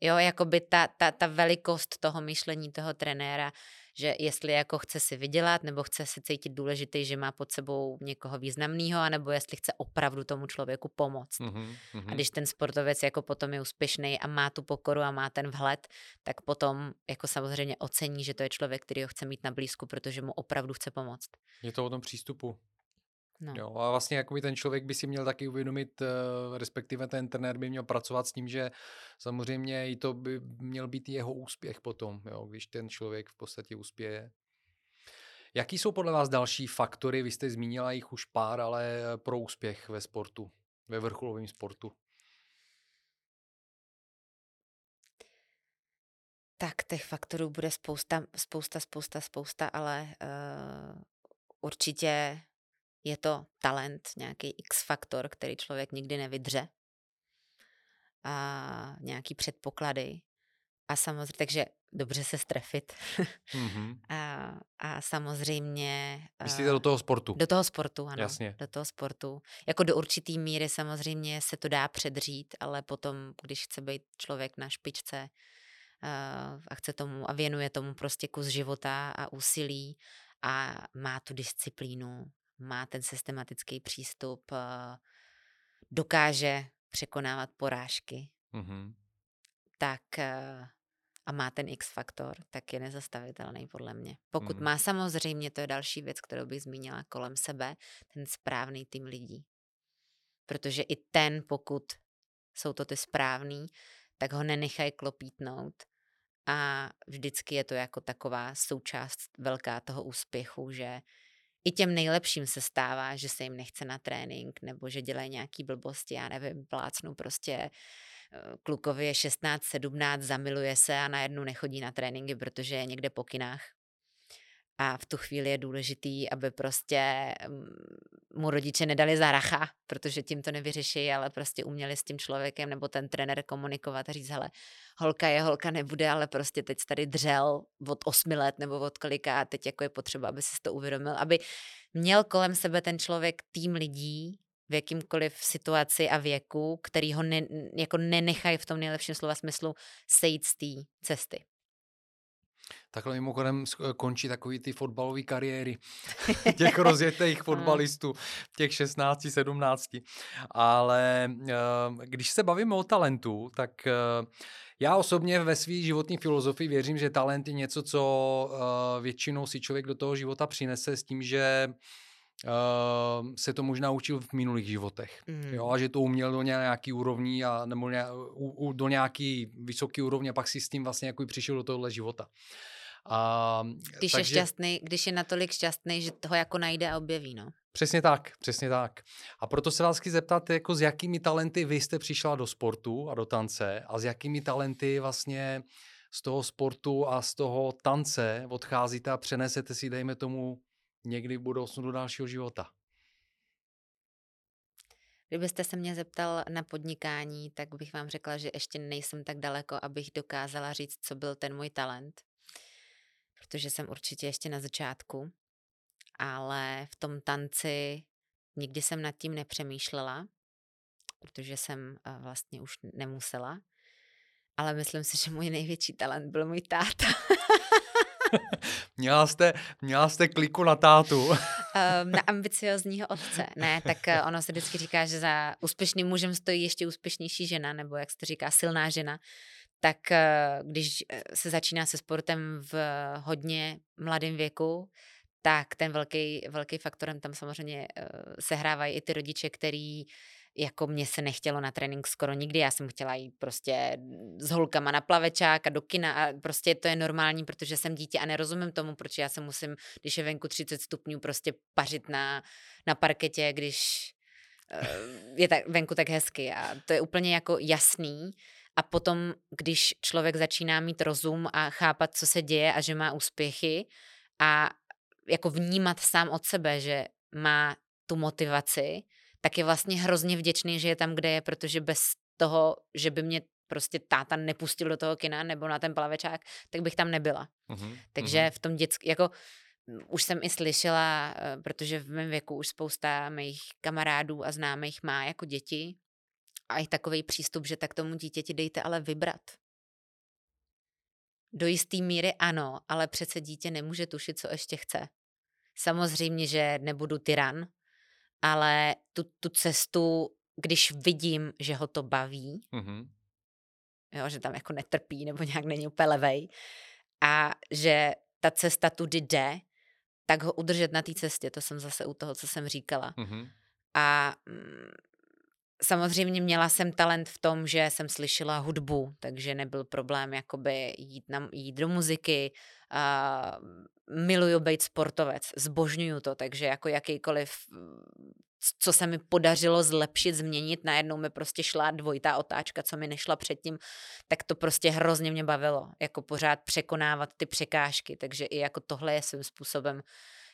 Jo, jako by ta, ta, ta velikost toho myšlení toho trenéra, že jestli jako chce si vydělat, nebo chce se cítit důležitý, že má pod sebou někoho významného, anebo jestli chce opravdu tomu člověku pomoct. Mm-hmm. A když ten sportovec jako potom je úspěšný a má tu pokoru a má ten vhled, tak potom jako samozřejmě ocení, že to je člověk, který ho chce mít na blízku, protože mu opravdu chce pomoct. Je to o tom přístupu. No. Jo, a vlastně jakoby ten člověk by si měl taky uvědomit, eh, respektive ten trenér by měl pracovat s tím, že samozřejmě i to by měl být jeho úspěch potom, jo, když ten člověk v podstatě uspěje. Jaký jsou podle vás další faktory, vy jste zmínila jich už pár, ale eh, pro úspěch ve sportu, ve vrcholovém sportu? Tak těch faktorů bude spousta, spousta, spousta, spousta, ale uh, určitě je to talent, nějaký X-faktor, který člověk nikdy nevydře. A nějaký předpoklady. A samozřejmě, takže dobře se strefit. mm-hmm. a, a samozřejmě... Myslíte do toho sportu? Do toho sportu, ano. Jasně. Do toho sportu. Jako do určitý míry samozřejmě se to dá předřít, ale potom, když chce být člověk na špičce a chce tomu a věnuje tomu prostě kus života a úsilí a má tu disciplínu, má ten systematický přístup, eh, dokáže překonávat porážky, mm-hmm. tak eh, a má ten X-faktor, tak je nezastavitelný podle mě. Pokud mm. má samozřejmě, to je další věc, kterou bych zmínila kolem sebe, ten správný tým lidí. Protože i ten, pokud jsou to ty správný, tak ho nenechají klopítnout. A vždycky je to jako taková součást velká toho úspěchu, že i těm nejlepším se stává, že se jim nechce na trénink nebo že dělají nějaký blbosti, já nevím, plácnu prostě klukovi je 16, 17, zamiluje se a najednou nechodí na tréninky, protože je někde po kinách a v tu chvíli je důležitý, aby prostě mm, mu rodiče nedali za racha, protože tím to nevyřeší, ale prostě uměli s tím člověkem nebo ten trenér komunikovat a říct, hele, holka je, holka nebude, ale prostě teď tady dřel od osmi let nebo od kolika a teď jako je potřeba, aby si to uvědomil, aby měl kolem sebe ten člověk tým lidí, v jakýmkoliv situaci a věku, který ho ne, jako nenechají v tom nejlepším slova smyslu sejít z té cesty. Takhle mimochodem eh, končí takový ty fotbalové kariéry těch rozjetých fotbalistů, těch 16, 17. Ale eh, když se bavíme o talentu, tak eh, já osobně ve své životní filozofii věřím, že talent je něco, co většinou si člověk do toho života přinese s tím, že Uh, se to možná učil v minulých životech. Mm. Jo, a že to uměl do nějaký úrovní a nebo ně, u, u, do nějaký vysoký úrovně a pak si s tím vlastně jako přišel do tohohle života. A, když takže, je šťastný, když je natolik šťastný, že toho jako najde a objeví, no. Přesně tak, přesně tak. A proto se vás chci zeptat, jako s jakými talenty vy jste přišla do sportu a do tance a s jakými talenty vlastně z toho sportu a z toho tance odcházíte a přenesete si, dejme tomu, někdy v budoucnu do dalšího života. Kdybyste se mě zeptal na podnikání, tak bych vám řekla, že ještě nejsem tak daleko, abych dokázala říct, co byl ten můj talent protože jsem určitě ještě na začátku, ale v tom tanci nikdy jsem nad tím nepřemýšlela, protože jsem eh, vlastně už nemusela, ale myslím si, že můj největší talent byl můj táta. měla, jste, měla jste kliku na tátu. Ehm, na ambiciozního otce. Ne, tak eh, ono se vždycky říká, že za úspěšným mužem stojí ještě úspěšnější žena, nebo jak se to říká, silná žena tak eh, když eh, se začíná se sportem v hodně mladém věku, tak ten velký, velký faktorem tam samozřejmě eh, sehrávají i ty rodiče, který jako mě se nechtělo na trénink skoro nikdy, já jsem chtěla jít prostě s holkama na plavečák a do kina a prostě to je normální, protože jsem dítě a nerozumím tomu, proč já se musím, když je venku 30 stupňů, prostě pařit na, na parketě, když je tak, venku tak hezky. A to je úplně jako jasný, a potom, když člověk začíná mít rozum a chápat, co se děje a že má úspěchy a jako vnímat sám od sebe, že má tu motivaci, tak je vlastně hrozně vděčný, že je tam, kde je, protože bez toho, že by mě prostě táta nepustil do toho kina nebo na ten plavečák, tak bych tam nebyla. Uh-huh, Takže v tom dětském, jako už jsem i slyšela, eh, protože v mém věku už spousta mých kamarádů a známých má jako děti a i takový přístup, že tak tomu dítěti dejte ale vybrat. Do jisté míry ano, ale přece dítě nemůže tušit, co ještě chce. Samozřejmě, že nebudu tyran, ale tu, tu cestu, když vidím, že ho to baví, mm-hmm. jo, že tam jako netrpí nebo nějak není úplně levej a že ta cesta tudy jde, tak ho udržet na té cestě, to jsem zase u toho, co jsem říkala. Mm-hmm. A samozřejmě měla jsem talent v tom, že jsem slyšela hudbu, takže nebyl problém jakoby jít, na, jít do muziky, a miluju být sportovec, zbožňuju to, takže jako jakýkoliv, co se mi podařilo zlepšit, změnit, najednou mi prostě šla dvojitá otáčka, co mi nešla předtím, tak to prostě hrozně mě bavilo, jako pořád překonávat ty překážky, takže i jako tohle je svým způsobem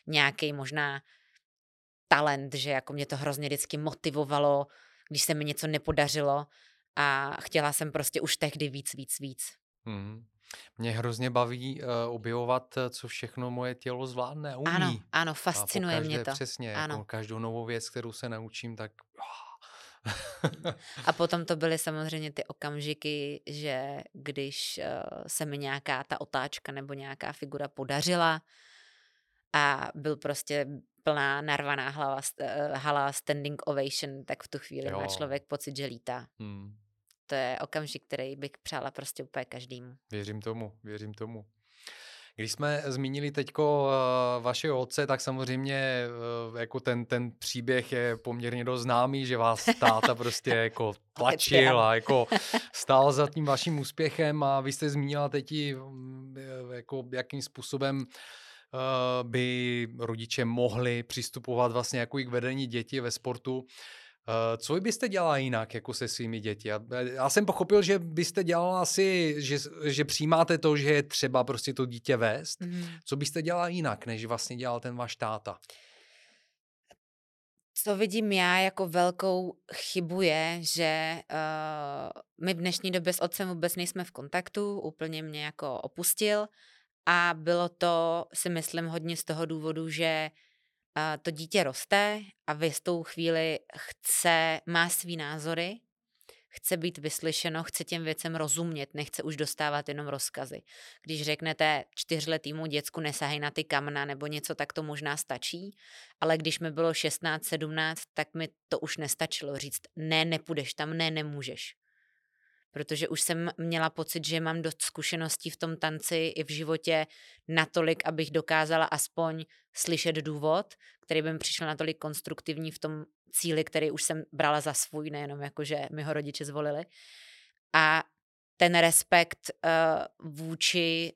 nějaký možná talent, že jako mě to hrozně vždycky motivovalo, když se mi něco nepodařilo a chtěla jsem prostě už tehdy víc, víc, víc. Hmm. Mě hrozně baví uh, objevovat, eh, co všechno moje tělo zvládne, umí. Ano, ano, fascinuje každé, mě to. Přesně, ano. jako každou novou věc, kterou se naučím, tak... a potom to byly samozřejmě ty okamžiky, že když uh, se mi nějaká ta otáčka nebo nějaká figura podařila a byl prostě plná narvaná hlava, hala standing ovation, tak v tu chvíli jo. má člověk pocit, že lítá. Hmm to je okamžik, který bych přála prostě úplně každému. Věřím tomu, věřím tomu. Když jsme zmínili teďko uh, vašeho otce, tak samozřejmě uh, jako ten, ten příběh je poměrně dost známý, že vás táta prostě jako tlačil a jako stál za tím vaším úspěchem a vy jste zmínila teď mm, jako jakým způsobem uh, by rodiče mohli přistupovat vlastně jako i k vedení dětí ve sportu. Uh, co vy byste dělala jinak jako se svými děti? Já, já jsem pochopil, že byste dělala asi, že, že přijímáte to, že je třeba prostě to dítě vést. Mm. Co byste dělala jinak, než vlastně dělal ten váš táta? Co vidím já jako velkou chybu je, že uh, my v dnešní době s otcem vůbec nejsme v kontaktu, úplně mě jako opustil a bylo to, si myslím, hodně z toho důvodu, že to dítě roste a v jistou chvíli chce, má svý názory, chce být vyslyšeno, chce těm věcem rozumět, nechce už dostávat jenom rozkazy. Když řeknete čtyřletýmu děcku nesahej na ty kamna nebo něco, tak to možná stačí, ale když mi bylo 16, 17, tak mi to už nestačilo říct, ne, nepůjdeš tam, ne, nemůžeš protože už jsem měla pocit, že mám dost zkušeností v tom tanci i v životě natolik, abych dokázala aspoň slyšet důvod, který by mi přišel natolik konstruktivní v tom cíli, který už jsem brala za svůj, nejenom jako, že mi ho rodiče zvolili. A ten respekt uh, vůči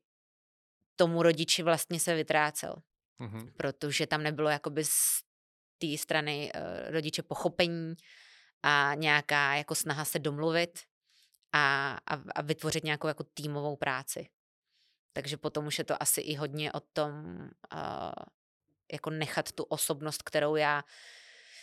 tomu rodiči vlastně se vytrácel. Mm-hmm. Protože tam nebylo jakoby z té strany uh, rodiče pochopení a nějaká jako snaha se domluvit a, a, a vytvořit nějakou jako týmovou práci. Takže potom už je to asi i hodně o tom, uh, jako nechat tu osobnost, kterou já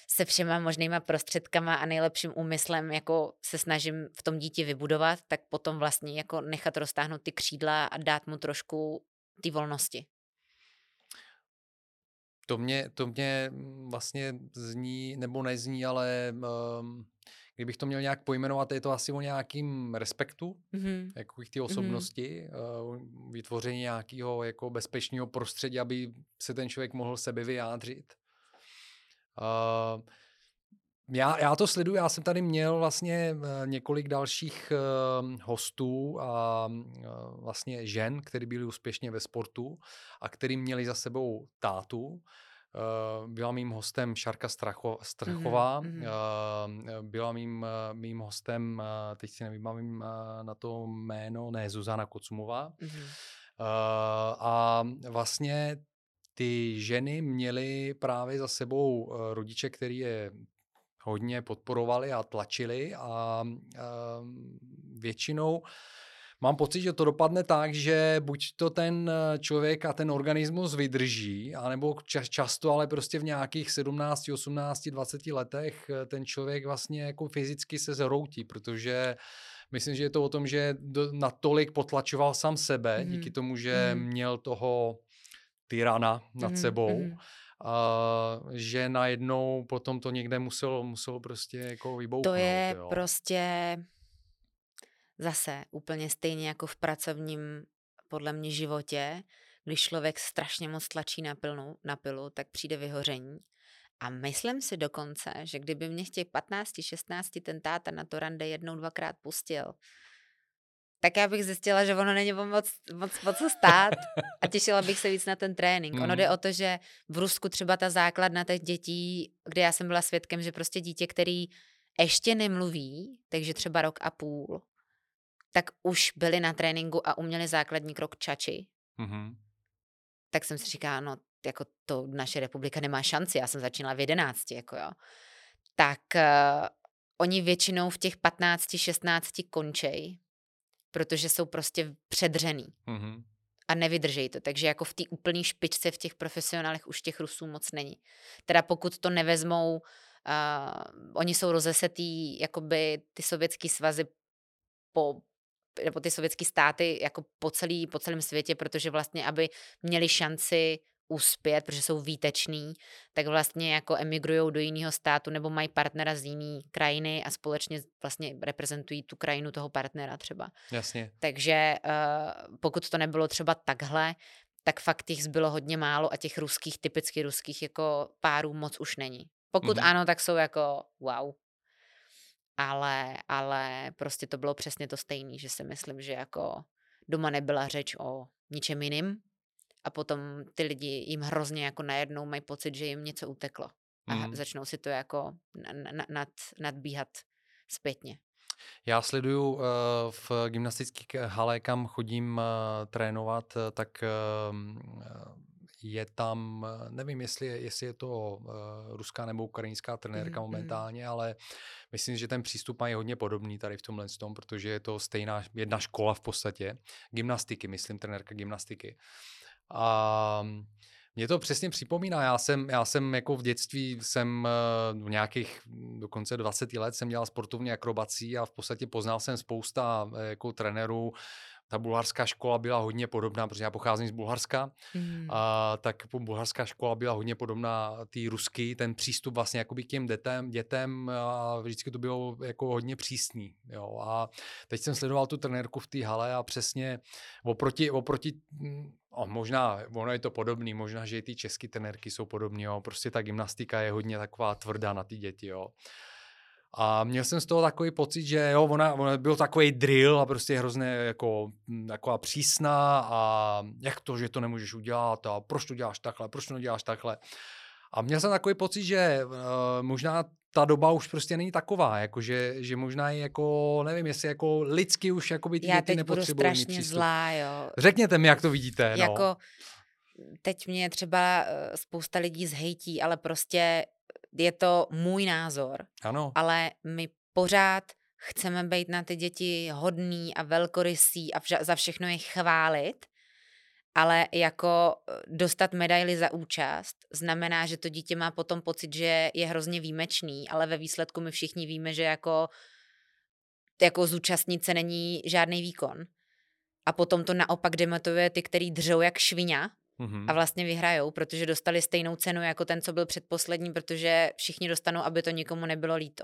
se všema možnýma prostředkama a nejlepším úmyslem jako se snažím v tom dítě vybudovat, tak potom vlastně jako nechat roztáhnout ty křídla a dát mu trošku ty volnosti. To mě, to mě vlastně zní, nebo nezní, ale um, kdybych to měl nějak pojmenovat, je to asi o nějakým respektu, mm-hmm. jako ty mhm. osobnosti, mm-hmm. vytvoření nějakého jako bezpečného prostředí, aby se ten člověk mohl sebe vyjádřit. Uh, já, já to sleduju, já jsem tady měl vlastně eh, několik dalších uh, hostů a uh, vlastně žen, které byly úspěšně ve sportu a který měli za sebou tátu. Uh, byla mým hostem Šarka Stracho, Strachová, mm-hmm. uh, byla mým, mým hostem, uh, teď si nevím, na to jméno, ne, Zuzana Kocumová. Mm-hmm. Uh, a vlastně ty ženy měly právě za sebou rodiče, který je hodně podporovali a tlačili a uh, většinou uh, mám pocit, že to dopadne tak, že buď to ten eh, člověk a ten organismus vydrží, anebo čas, často, ale prostě v nějakých 17, 18, 20 letech eh, ten člověk vlastně jako fyzicky se zroutí, protože myslím, že je to o tom, že do, natolik potlačoval sám sebe, mm. díky tomu, že mm. měl toho tyrana nad mm. sebou. Mm. A že najednou potom to někde muselo, muselo prostě jako vybouchnout. To je jo. prostě zase úplně stejně jako v pracovním podle mě životě, když člověk strašně moc tlačí na, pilnu, na pilu, tak přijde vyhoření. A myslím si dokonce, že kdyby mě v těch 15, 16 ten táta na to rande jednou, dvakrát pustil, tak já bych zjistila, že ono není moc, moc, moc co stát a těšila bych se víc na ten trénink. Mm. Ono jde o to, že v Rusku třeba ta základna těch dětí, kde já jsem byla svědkem, že prostě dítě, který ještě nemluví, takže třeba rok a půl, tak už byli na tréninku a uměli základní krok čači. Mm-hmm. Tak jsem si říkala, no jako to naše republika nemá šanci, já jsem začínala v jedenácti, jako jo. Tak uh, oni většinou v těch 15, 16 končej, protože jsou prostě předřený. Mm-hmm. A nevydržej to. Takže jako v té úplné špičce v těch profesionálech už těch Rusů moc není. Teda pokud to nevezmou, uh, oni jsou rozesetý, jakoby ty sovětský svazy po nebo ty sovětské státy jako po, celý, po celém světě, protože vlastně, aby měli šanci uspět, protože jsou výteční, tak vlastně jako emigrují do jiného státu nebo mají partnera z jiné krajiny a společně vlastně reprezentují tu krajinu toho partnera třeba. Jasně. Takže uh, pokud to nebylo třeba takhle, tak fakt jich zbylo hodně málo a těch ruských, typicky ruských jako párů moc už není. Pokud mm-hmm. ano, tak jsou jako wow. Ale, ale prostě to bylo přesně to stejné, že si myslím, že jako doma nebyla řeč o ničem jiným, a potom ty lidi jim hrozně jako najednou mají pocit, že jim něco uteklo a mm. začnou si to jako nad, nadbíhat zpětně. Já sleduju uh, v gymnastických hale, kam chodím uh, trénovat, tak uh, je tam, nevím, jestli, jestli je to uh, ruská nebo ukrajinská trenérka mm, momentálně, mm. ale myslím, že ten přístup mají hodně podobný tady v tomhle tom, protože je to stejná jedna škola v podstatě. Gymnastiky, myslím, trenérka gymnastiky. A mě to přesně připomíná, já jsem, já jsem jako v dětství jsem eh, v nějakých dokonce 20 let jsem dělal sportovní akrobací a v podstatě poznal jsem spousta eh, jako trenérů, ta bulharská škola byla hodně podobná, protože já pocházím z Bulharska, mm. a, tak bulharská škola byla hodně podobná té rusky, ten přístup vlastně jakoby k těm dětem, dětem a vždycky to bylo jako hodně přísný. Jo. A teď jsem sledoval tu trenérku v té hale a přesně oproti, oproti O, možná, ono je to podobný, možná, že i ty české trenérky jsou podobné, jo. Prostě ta gymnastika je hodně taková tvrdá na ty děti, jo. A měl jsem z toho takový pocit, že jo, ona, ona byl takový drill a prostě hrozně jako hm, taková přísná a jak to, že to nemůžeš udělat a proč to děláš takhle, proč to neděláš takhle. A měl jsem takový pocit, že uh, možná ta doba už prostě není taková, jako že, že možná i jako, nevím, jestli jako lidsky už jako by ty Já teď budu strašně zlá, jo. Řekněte mi, jak to vidíte, no. Jako, teď mě třeba eh, spousta lidí zhejtí, ale prostě je to můj názor. Ano. Ale my pořád chceme být na ty děti hodný a velkorysý a vža- za všechno je chválit, ale jako eh, dostat medaily za účast znamená, že to dítě má potom pocit, že je hrozně výjimečný, ale ve výsledku my všichni víme, že jako, jako zúčastnit se není žádný výkon. A potom to naopak demotivuje ty, který držou jak šviňa mm-hmm. a vlastně vyhrajou, protože dostali stejnou cenu jako ten, co byl předposlední, protože všichni dostanou, aby to nikomu nebylo líto.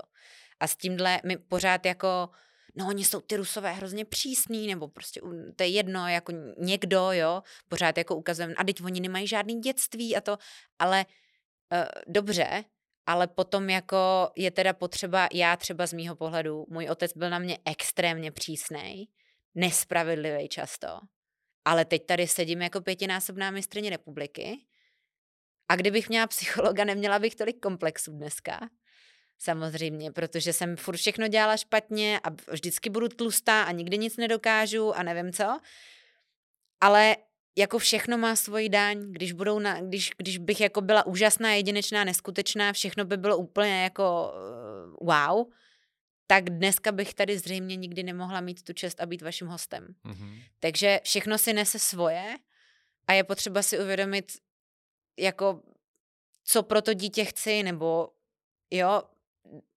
A s tímhle my pořád jako no oni jsou ty rusové hrozně přísní, nebo prostě to je jedno, jako někdo, jo, pořád jako ukazujeme, a teď oni nemají žádný dětství a to, ale uh, dobře, ale potom jako je teda potřeba, já třeba z mýho pohledu, můj otec byl na mě extrémně přísnej, nespravedlivý často, ale teď tady sedím jako pětinásobná mistrně republiky. A kdybych měla psychologa, neměla bych tolik komplexů dneska, samozřejmě, protože jsem furt všechno dělala špatně a vždycky budu tlustá a nikdy nic nedokážu a nevím co. Ale jako všechno má svoji daň, když, budou na, když, když bych jako byla úžasná, jedinečná, neskutečná, všechno by bylo úplně jako uh, wow, tak dneska bych tady zřejmě nikdy nemohla mít tu čest a být vaším hostem. Mm-hmm. Takže všechno si nese svoje a je potřeba si uvědomit, jako co pro to dítě chci, nebo jo,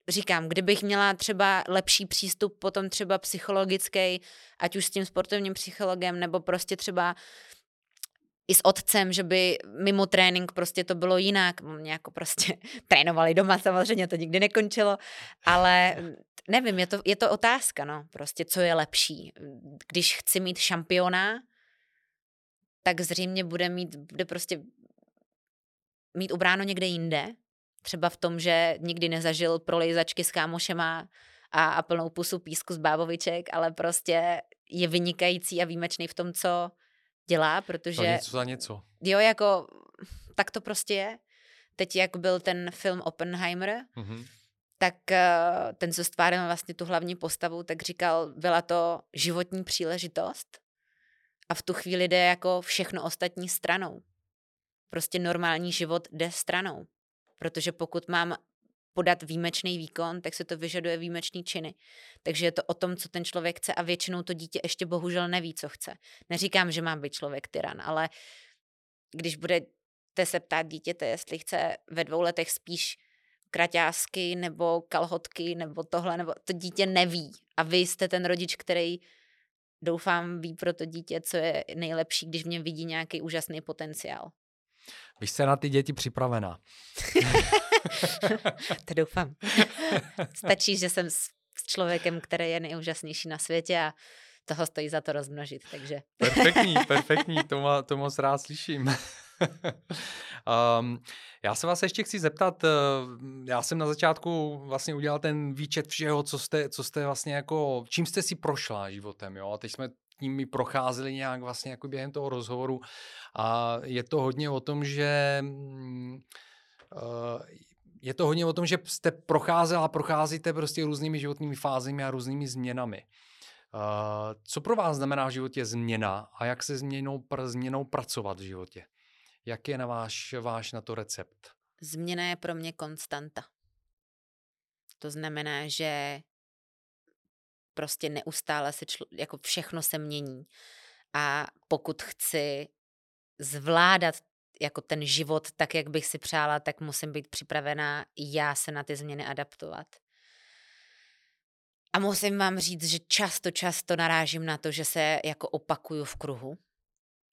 říkám, kdybych měla třeba lepší přístup potom třeba psychologický, ať už s tím sportovním psychologem, nebo prostě třeba i s otcem, že by mimo trénink prostě to bylo jinak. Mě jako prostě trénovali doma, samozřejmě to nikdy nekončilo, ale nevím, je to, je to otázka, no, prostě co je lepší. Když chci mít šampiona, tak zřejmě bude mít, bude prostě mít ubráno někde jinde, třeba v tom, že nikdy nezažil prolejzačky s kámošema a, a plnou pusu písku z báboviček, ale prostě je vynikající a výjimečný v tom, co dělá, protože... To něco za něco. Jo, jako, tak to prostě je. Teď, jak byl ten film Oppenheimer, mm-hmm. tak uh, ten, co stváril vlastně tu hlavní postavu, tak říkal, byla to životní příležitost a v tu chvíli jde jako všechno ostatní stranou. Prostě normální život jde stranou. Protože pokud mám podat výjimečný výkon, tak se to vyžaduje výjimečný činy. Takže je to o tom, co ten člověk chce a většinou to dítě ještě bohužel neví, co chce. Neříkám, že má být člověk tyran, ale když budete se ptát dítěte, jestli chce ve dvou letech spíš kraťásky nebo kalhotky nebo tohle, nebo to dítě neví. A vy jste ten rodič, který doufám ví pro to dítě, co je nejlepší, když v něm vidí nějaký úžasný potenciál. Vy jste na ty děti připravená. to doufám. Stačí, že jsem s člověkem, který je nejúžasnější na světě a toho stojí za to rozmnožit, takže... perfektní, perfektní, to, má, to moc rád slyším. um, já se vás ještě chci zeptat, uh, já jsem na začátku vlastně udělal ten výčet všeho, co jste, co jste vlastně jako, čím jste si prošla životem, jo, a teď jsme nimi procházeli nějak vlastně jako během toho rozhovoru a je to hodně o tom, že uh, je to hodně o tom, že jste procházela a procházíte prostě různými životními fázemi a různými změnami. Uh, co pro vás znamená v životě změna a jak se změnou, pr- změnou pracovat v životě? Jak je na váš, váš na to recept? Změna je pro mě konstanta. To znamená, že prostě neustále se člo, jako všechno se mění. A pokud chci zvládat jako ten život tak, jak bych si přála, tak musím být připravená já se na ty změny adaptovat. A musím vám říct, že často, často narážím na to, že se jako opakuju v kruhu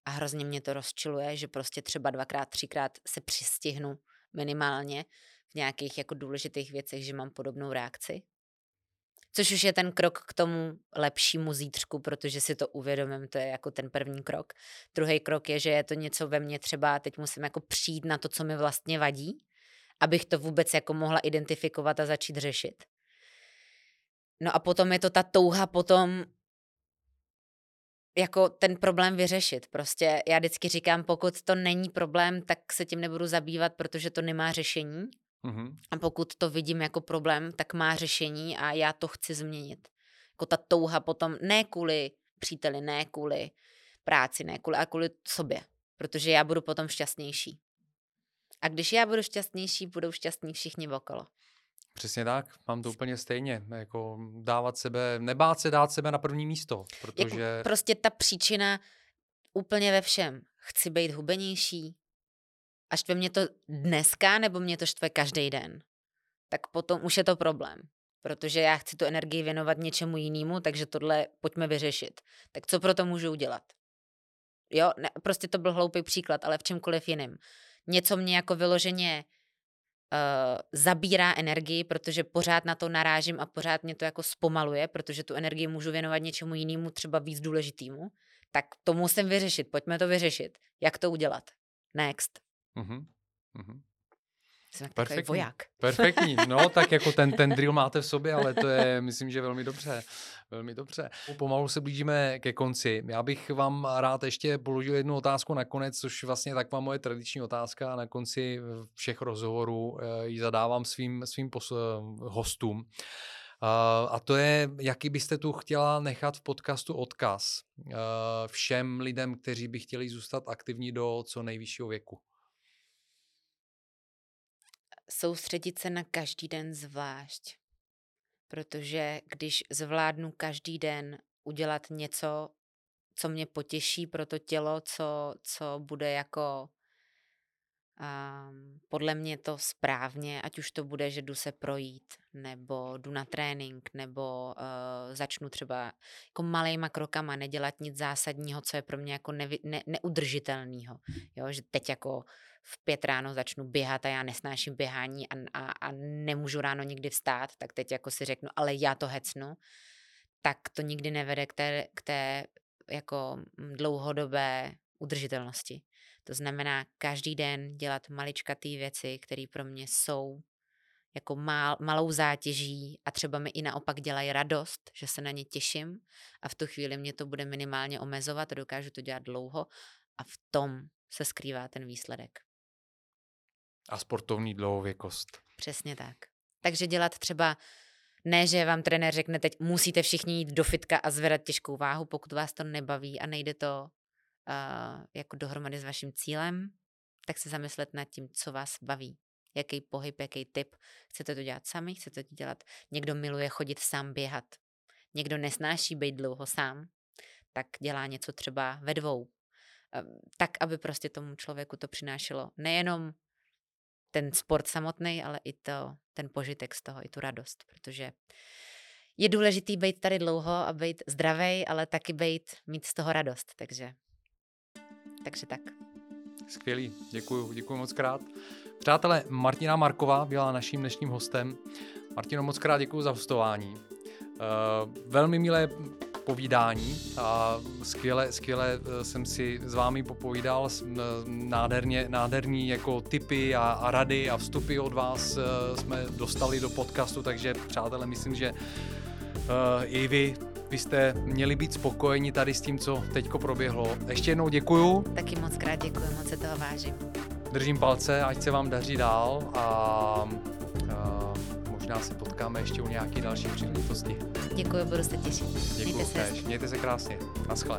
a hrozně mě to rozčiluje, že prostě třeba dvakrát, třikrát se přistihnu minimálně v nějakých jako důležitých věcech, že mám podobnou reakci. Což už je ten krok k tomu lepšímu zítřku, protože si to uvědomím, to je jako ten první krok. Druhý krok je, že je to něco ve mně třeba, teď musím jako přijít na to, co mi vlastně vadí, abych to vůbec jako mohla identifikovat a začít řešit. No a potom je to ta touha potom jako ten problém vyřešit. Prostě já vždycky říkám, pokud to není problém, tak se tím nebudu zabývat, protože to nemá řešení. Mm-hmm. A pokud to vidím jako problém, tak má řešení a já to chci změnit. Jako ta touha potom, ne kvůli příteli, ne kvůli práci, ne kvůli, a kvůli sobě. Protože já budu potom šťastnější. A když já budu šťastnější, budou šťastní všichni okolo. Přesně tak, mám to úplně stejně. Jako dávat sebe, nebát se dát sebe na první místo, protože... Jako prostě ta příčina úplně ve všem. Chci být hubenější, a štve mě to dneska, nebo mě to štve každý den, tak potom už je to problém. Protože já chci tu energii věnovat něčemu jinému, takže tohle pojďme vyřešit. Tak co pro to můžu udělat? Jo, ne, prostě to byl hloupý příklad, ale v čemkoliv jiném. Něco mě jako vyloženě uh, zabírá energii, protože pořád na to narážím a pořád mě to jako zpomaluje, protože tu energii můžu věnovat něčemu jinému, třeba víc důležitému, tak to musím vyřešit, pojďme to vyřešit. Jak to udělat? Next. Uh-huh. Uh-huh. Jsem Perfektní. voják. Perfektní, no tak jako ten, ten drill máte v sobě, ale to je, myslím, že velmi dobře. Velmi dobře. Pomalu se blížíme ke konci. Já bych vám rád ještě položil jednu otázku nakonec, což vlastně taková moje tradiční otázka. Na konci všech rozhovorů eh, ji zadávám svým, svým pos- hostům. A to je, jaký byste tu chtěla nechat v podcastu odkaz eh, všem lidem, kteří by chtěli zůstat aktivní do co nejvyššího věku soustředit se na každý den zvlášť. Protože když zvládnu každý den udělat něco, co mě potěší pro to tělo, co, co bude jako um, podle mě to správně, ať už to bude, že jdu se projít, nebo jdu na trénink, nebo uh, začnu třeba jako malejma krokama nedělat nic zásadního, co je pro mě jako nevi, ne, neudržitelného. Jo, že teď jako v pět ráno začnu běhat a já nesnáším běhání a, a, a nemůžu ráno nikdy vstát, tak teď jako si řeknu, ale já to hecnu, tak to nikdy nevede k té, k té jako dlouhodobé udržitelnosti. To znamená každý den dělat maličkatý věci, které pro mě jsou jako mal, malou zátěží a třeba mi i naopak dělají radost, že se na ně těším a v tu chvíli mě to bude minimálně omezovat a dokážu to dělat dlouho a v tom se skrývá ten výsledek. A sportovní dlouhověkost. Přesně tak. Takže dělat třeba ne, že vám trenér řekne teď musíte všichni jít do fitka a zvedat těžkou váhu, pokud vás to nebaví a nejde to uh, jako dohromady s vaším cílem, tak se zamyslet nad tím, co vás baví. Jaký pohyb, jaký typ. Chcete to dělat sami, chcete to dělat. Někdo miluje chodit sám běhat. Někdo nesnáší být dlouho sám, tak dělá něco třeba ve dvou. Tak, aby prostě tomu člověku to přinášelo nejenom ten sport samotný, ale i to, ten požitek z toho, i tu radost, protože je důležitý být tady dlouho a být zdravý, ale taky být, mít z toho radost, takže, takže tak. Skvělý, děkuji, děkuji moc krát. Přátelé, Martina Marková byla naším dnešním hostem. Martino, moc krát děkuji za hostování. Uh, velmi milé povídání a skvěle, skvěle eh, jsem si s vámi popovídal, eh, nádherně, nádherní jako tipy a, a rady a vstupy od vás jsme dostali do podcastu, takže přátelé, myslím, že uh, i vy byste měli být spokojeni tady s tím, co teďko proběhlo. Ještě jednou děkuju. Taky moc krát děkuji, moc se toho vážím. Držím palce, ať se vám daří dál a možná se potkáme ještě u nějaké další příležitosti. Děkuji, budu se těšit. Děkuji, Mějte se, Mějte se krásně. Naschle.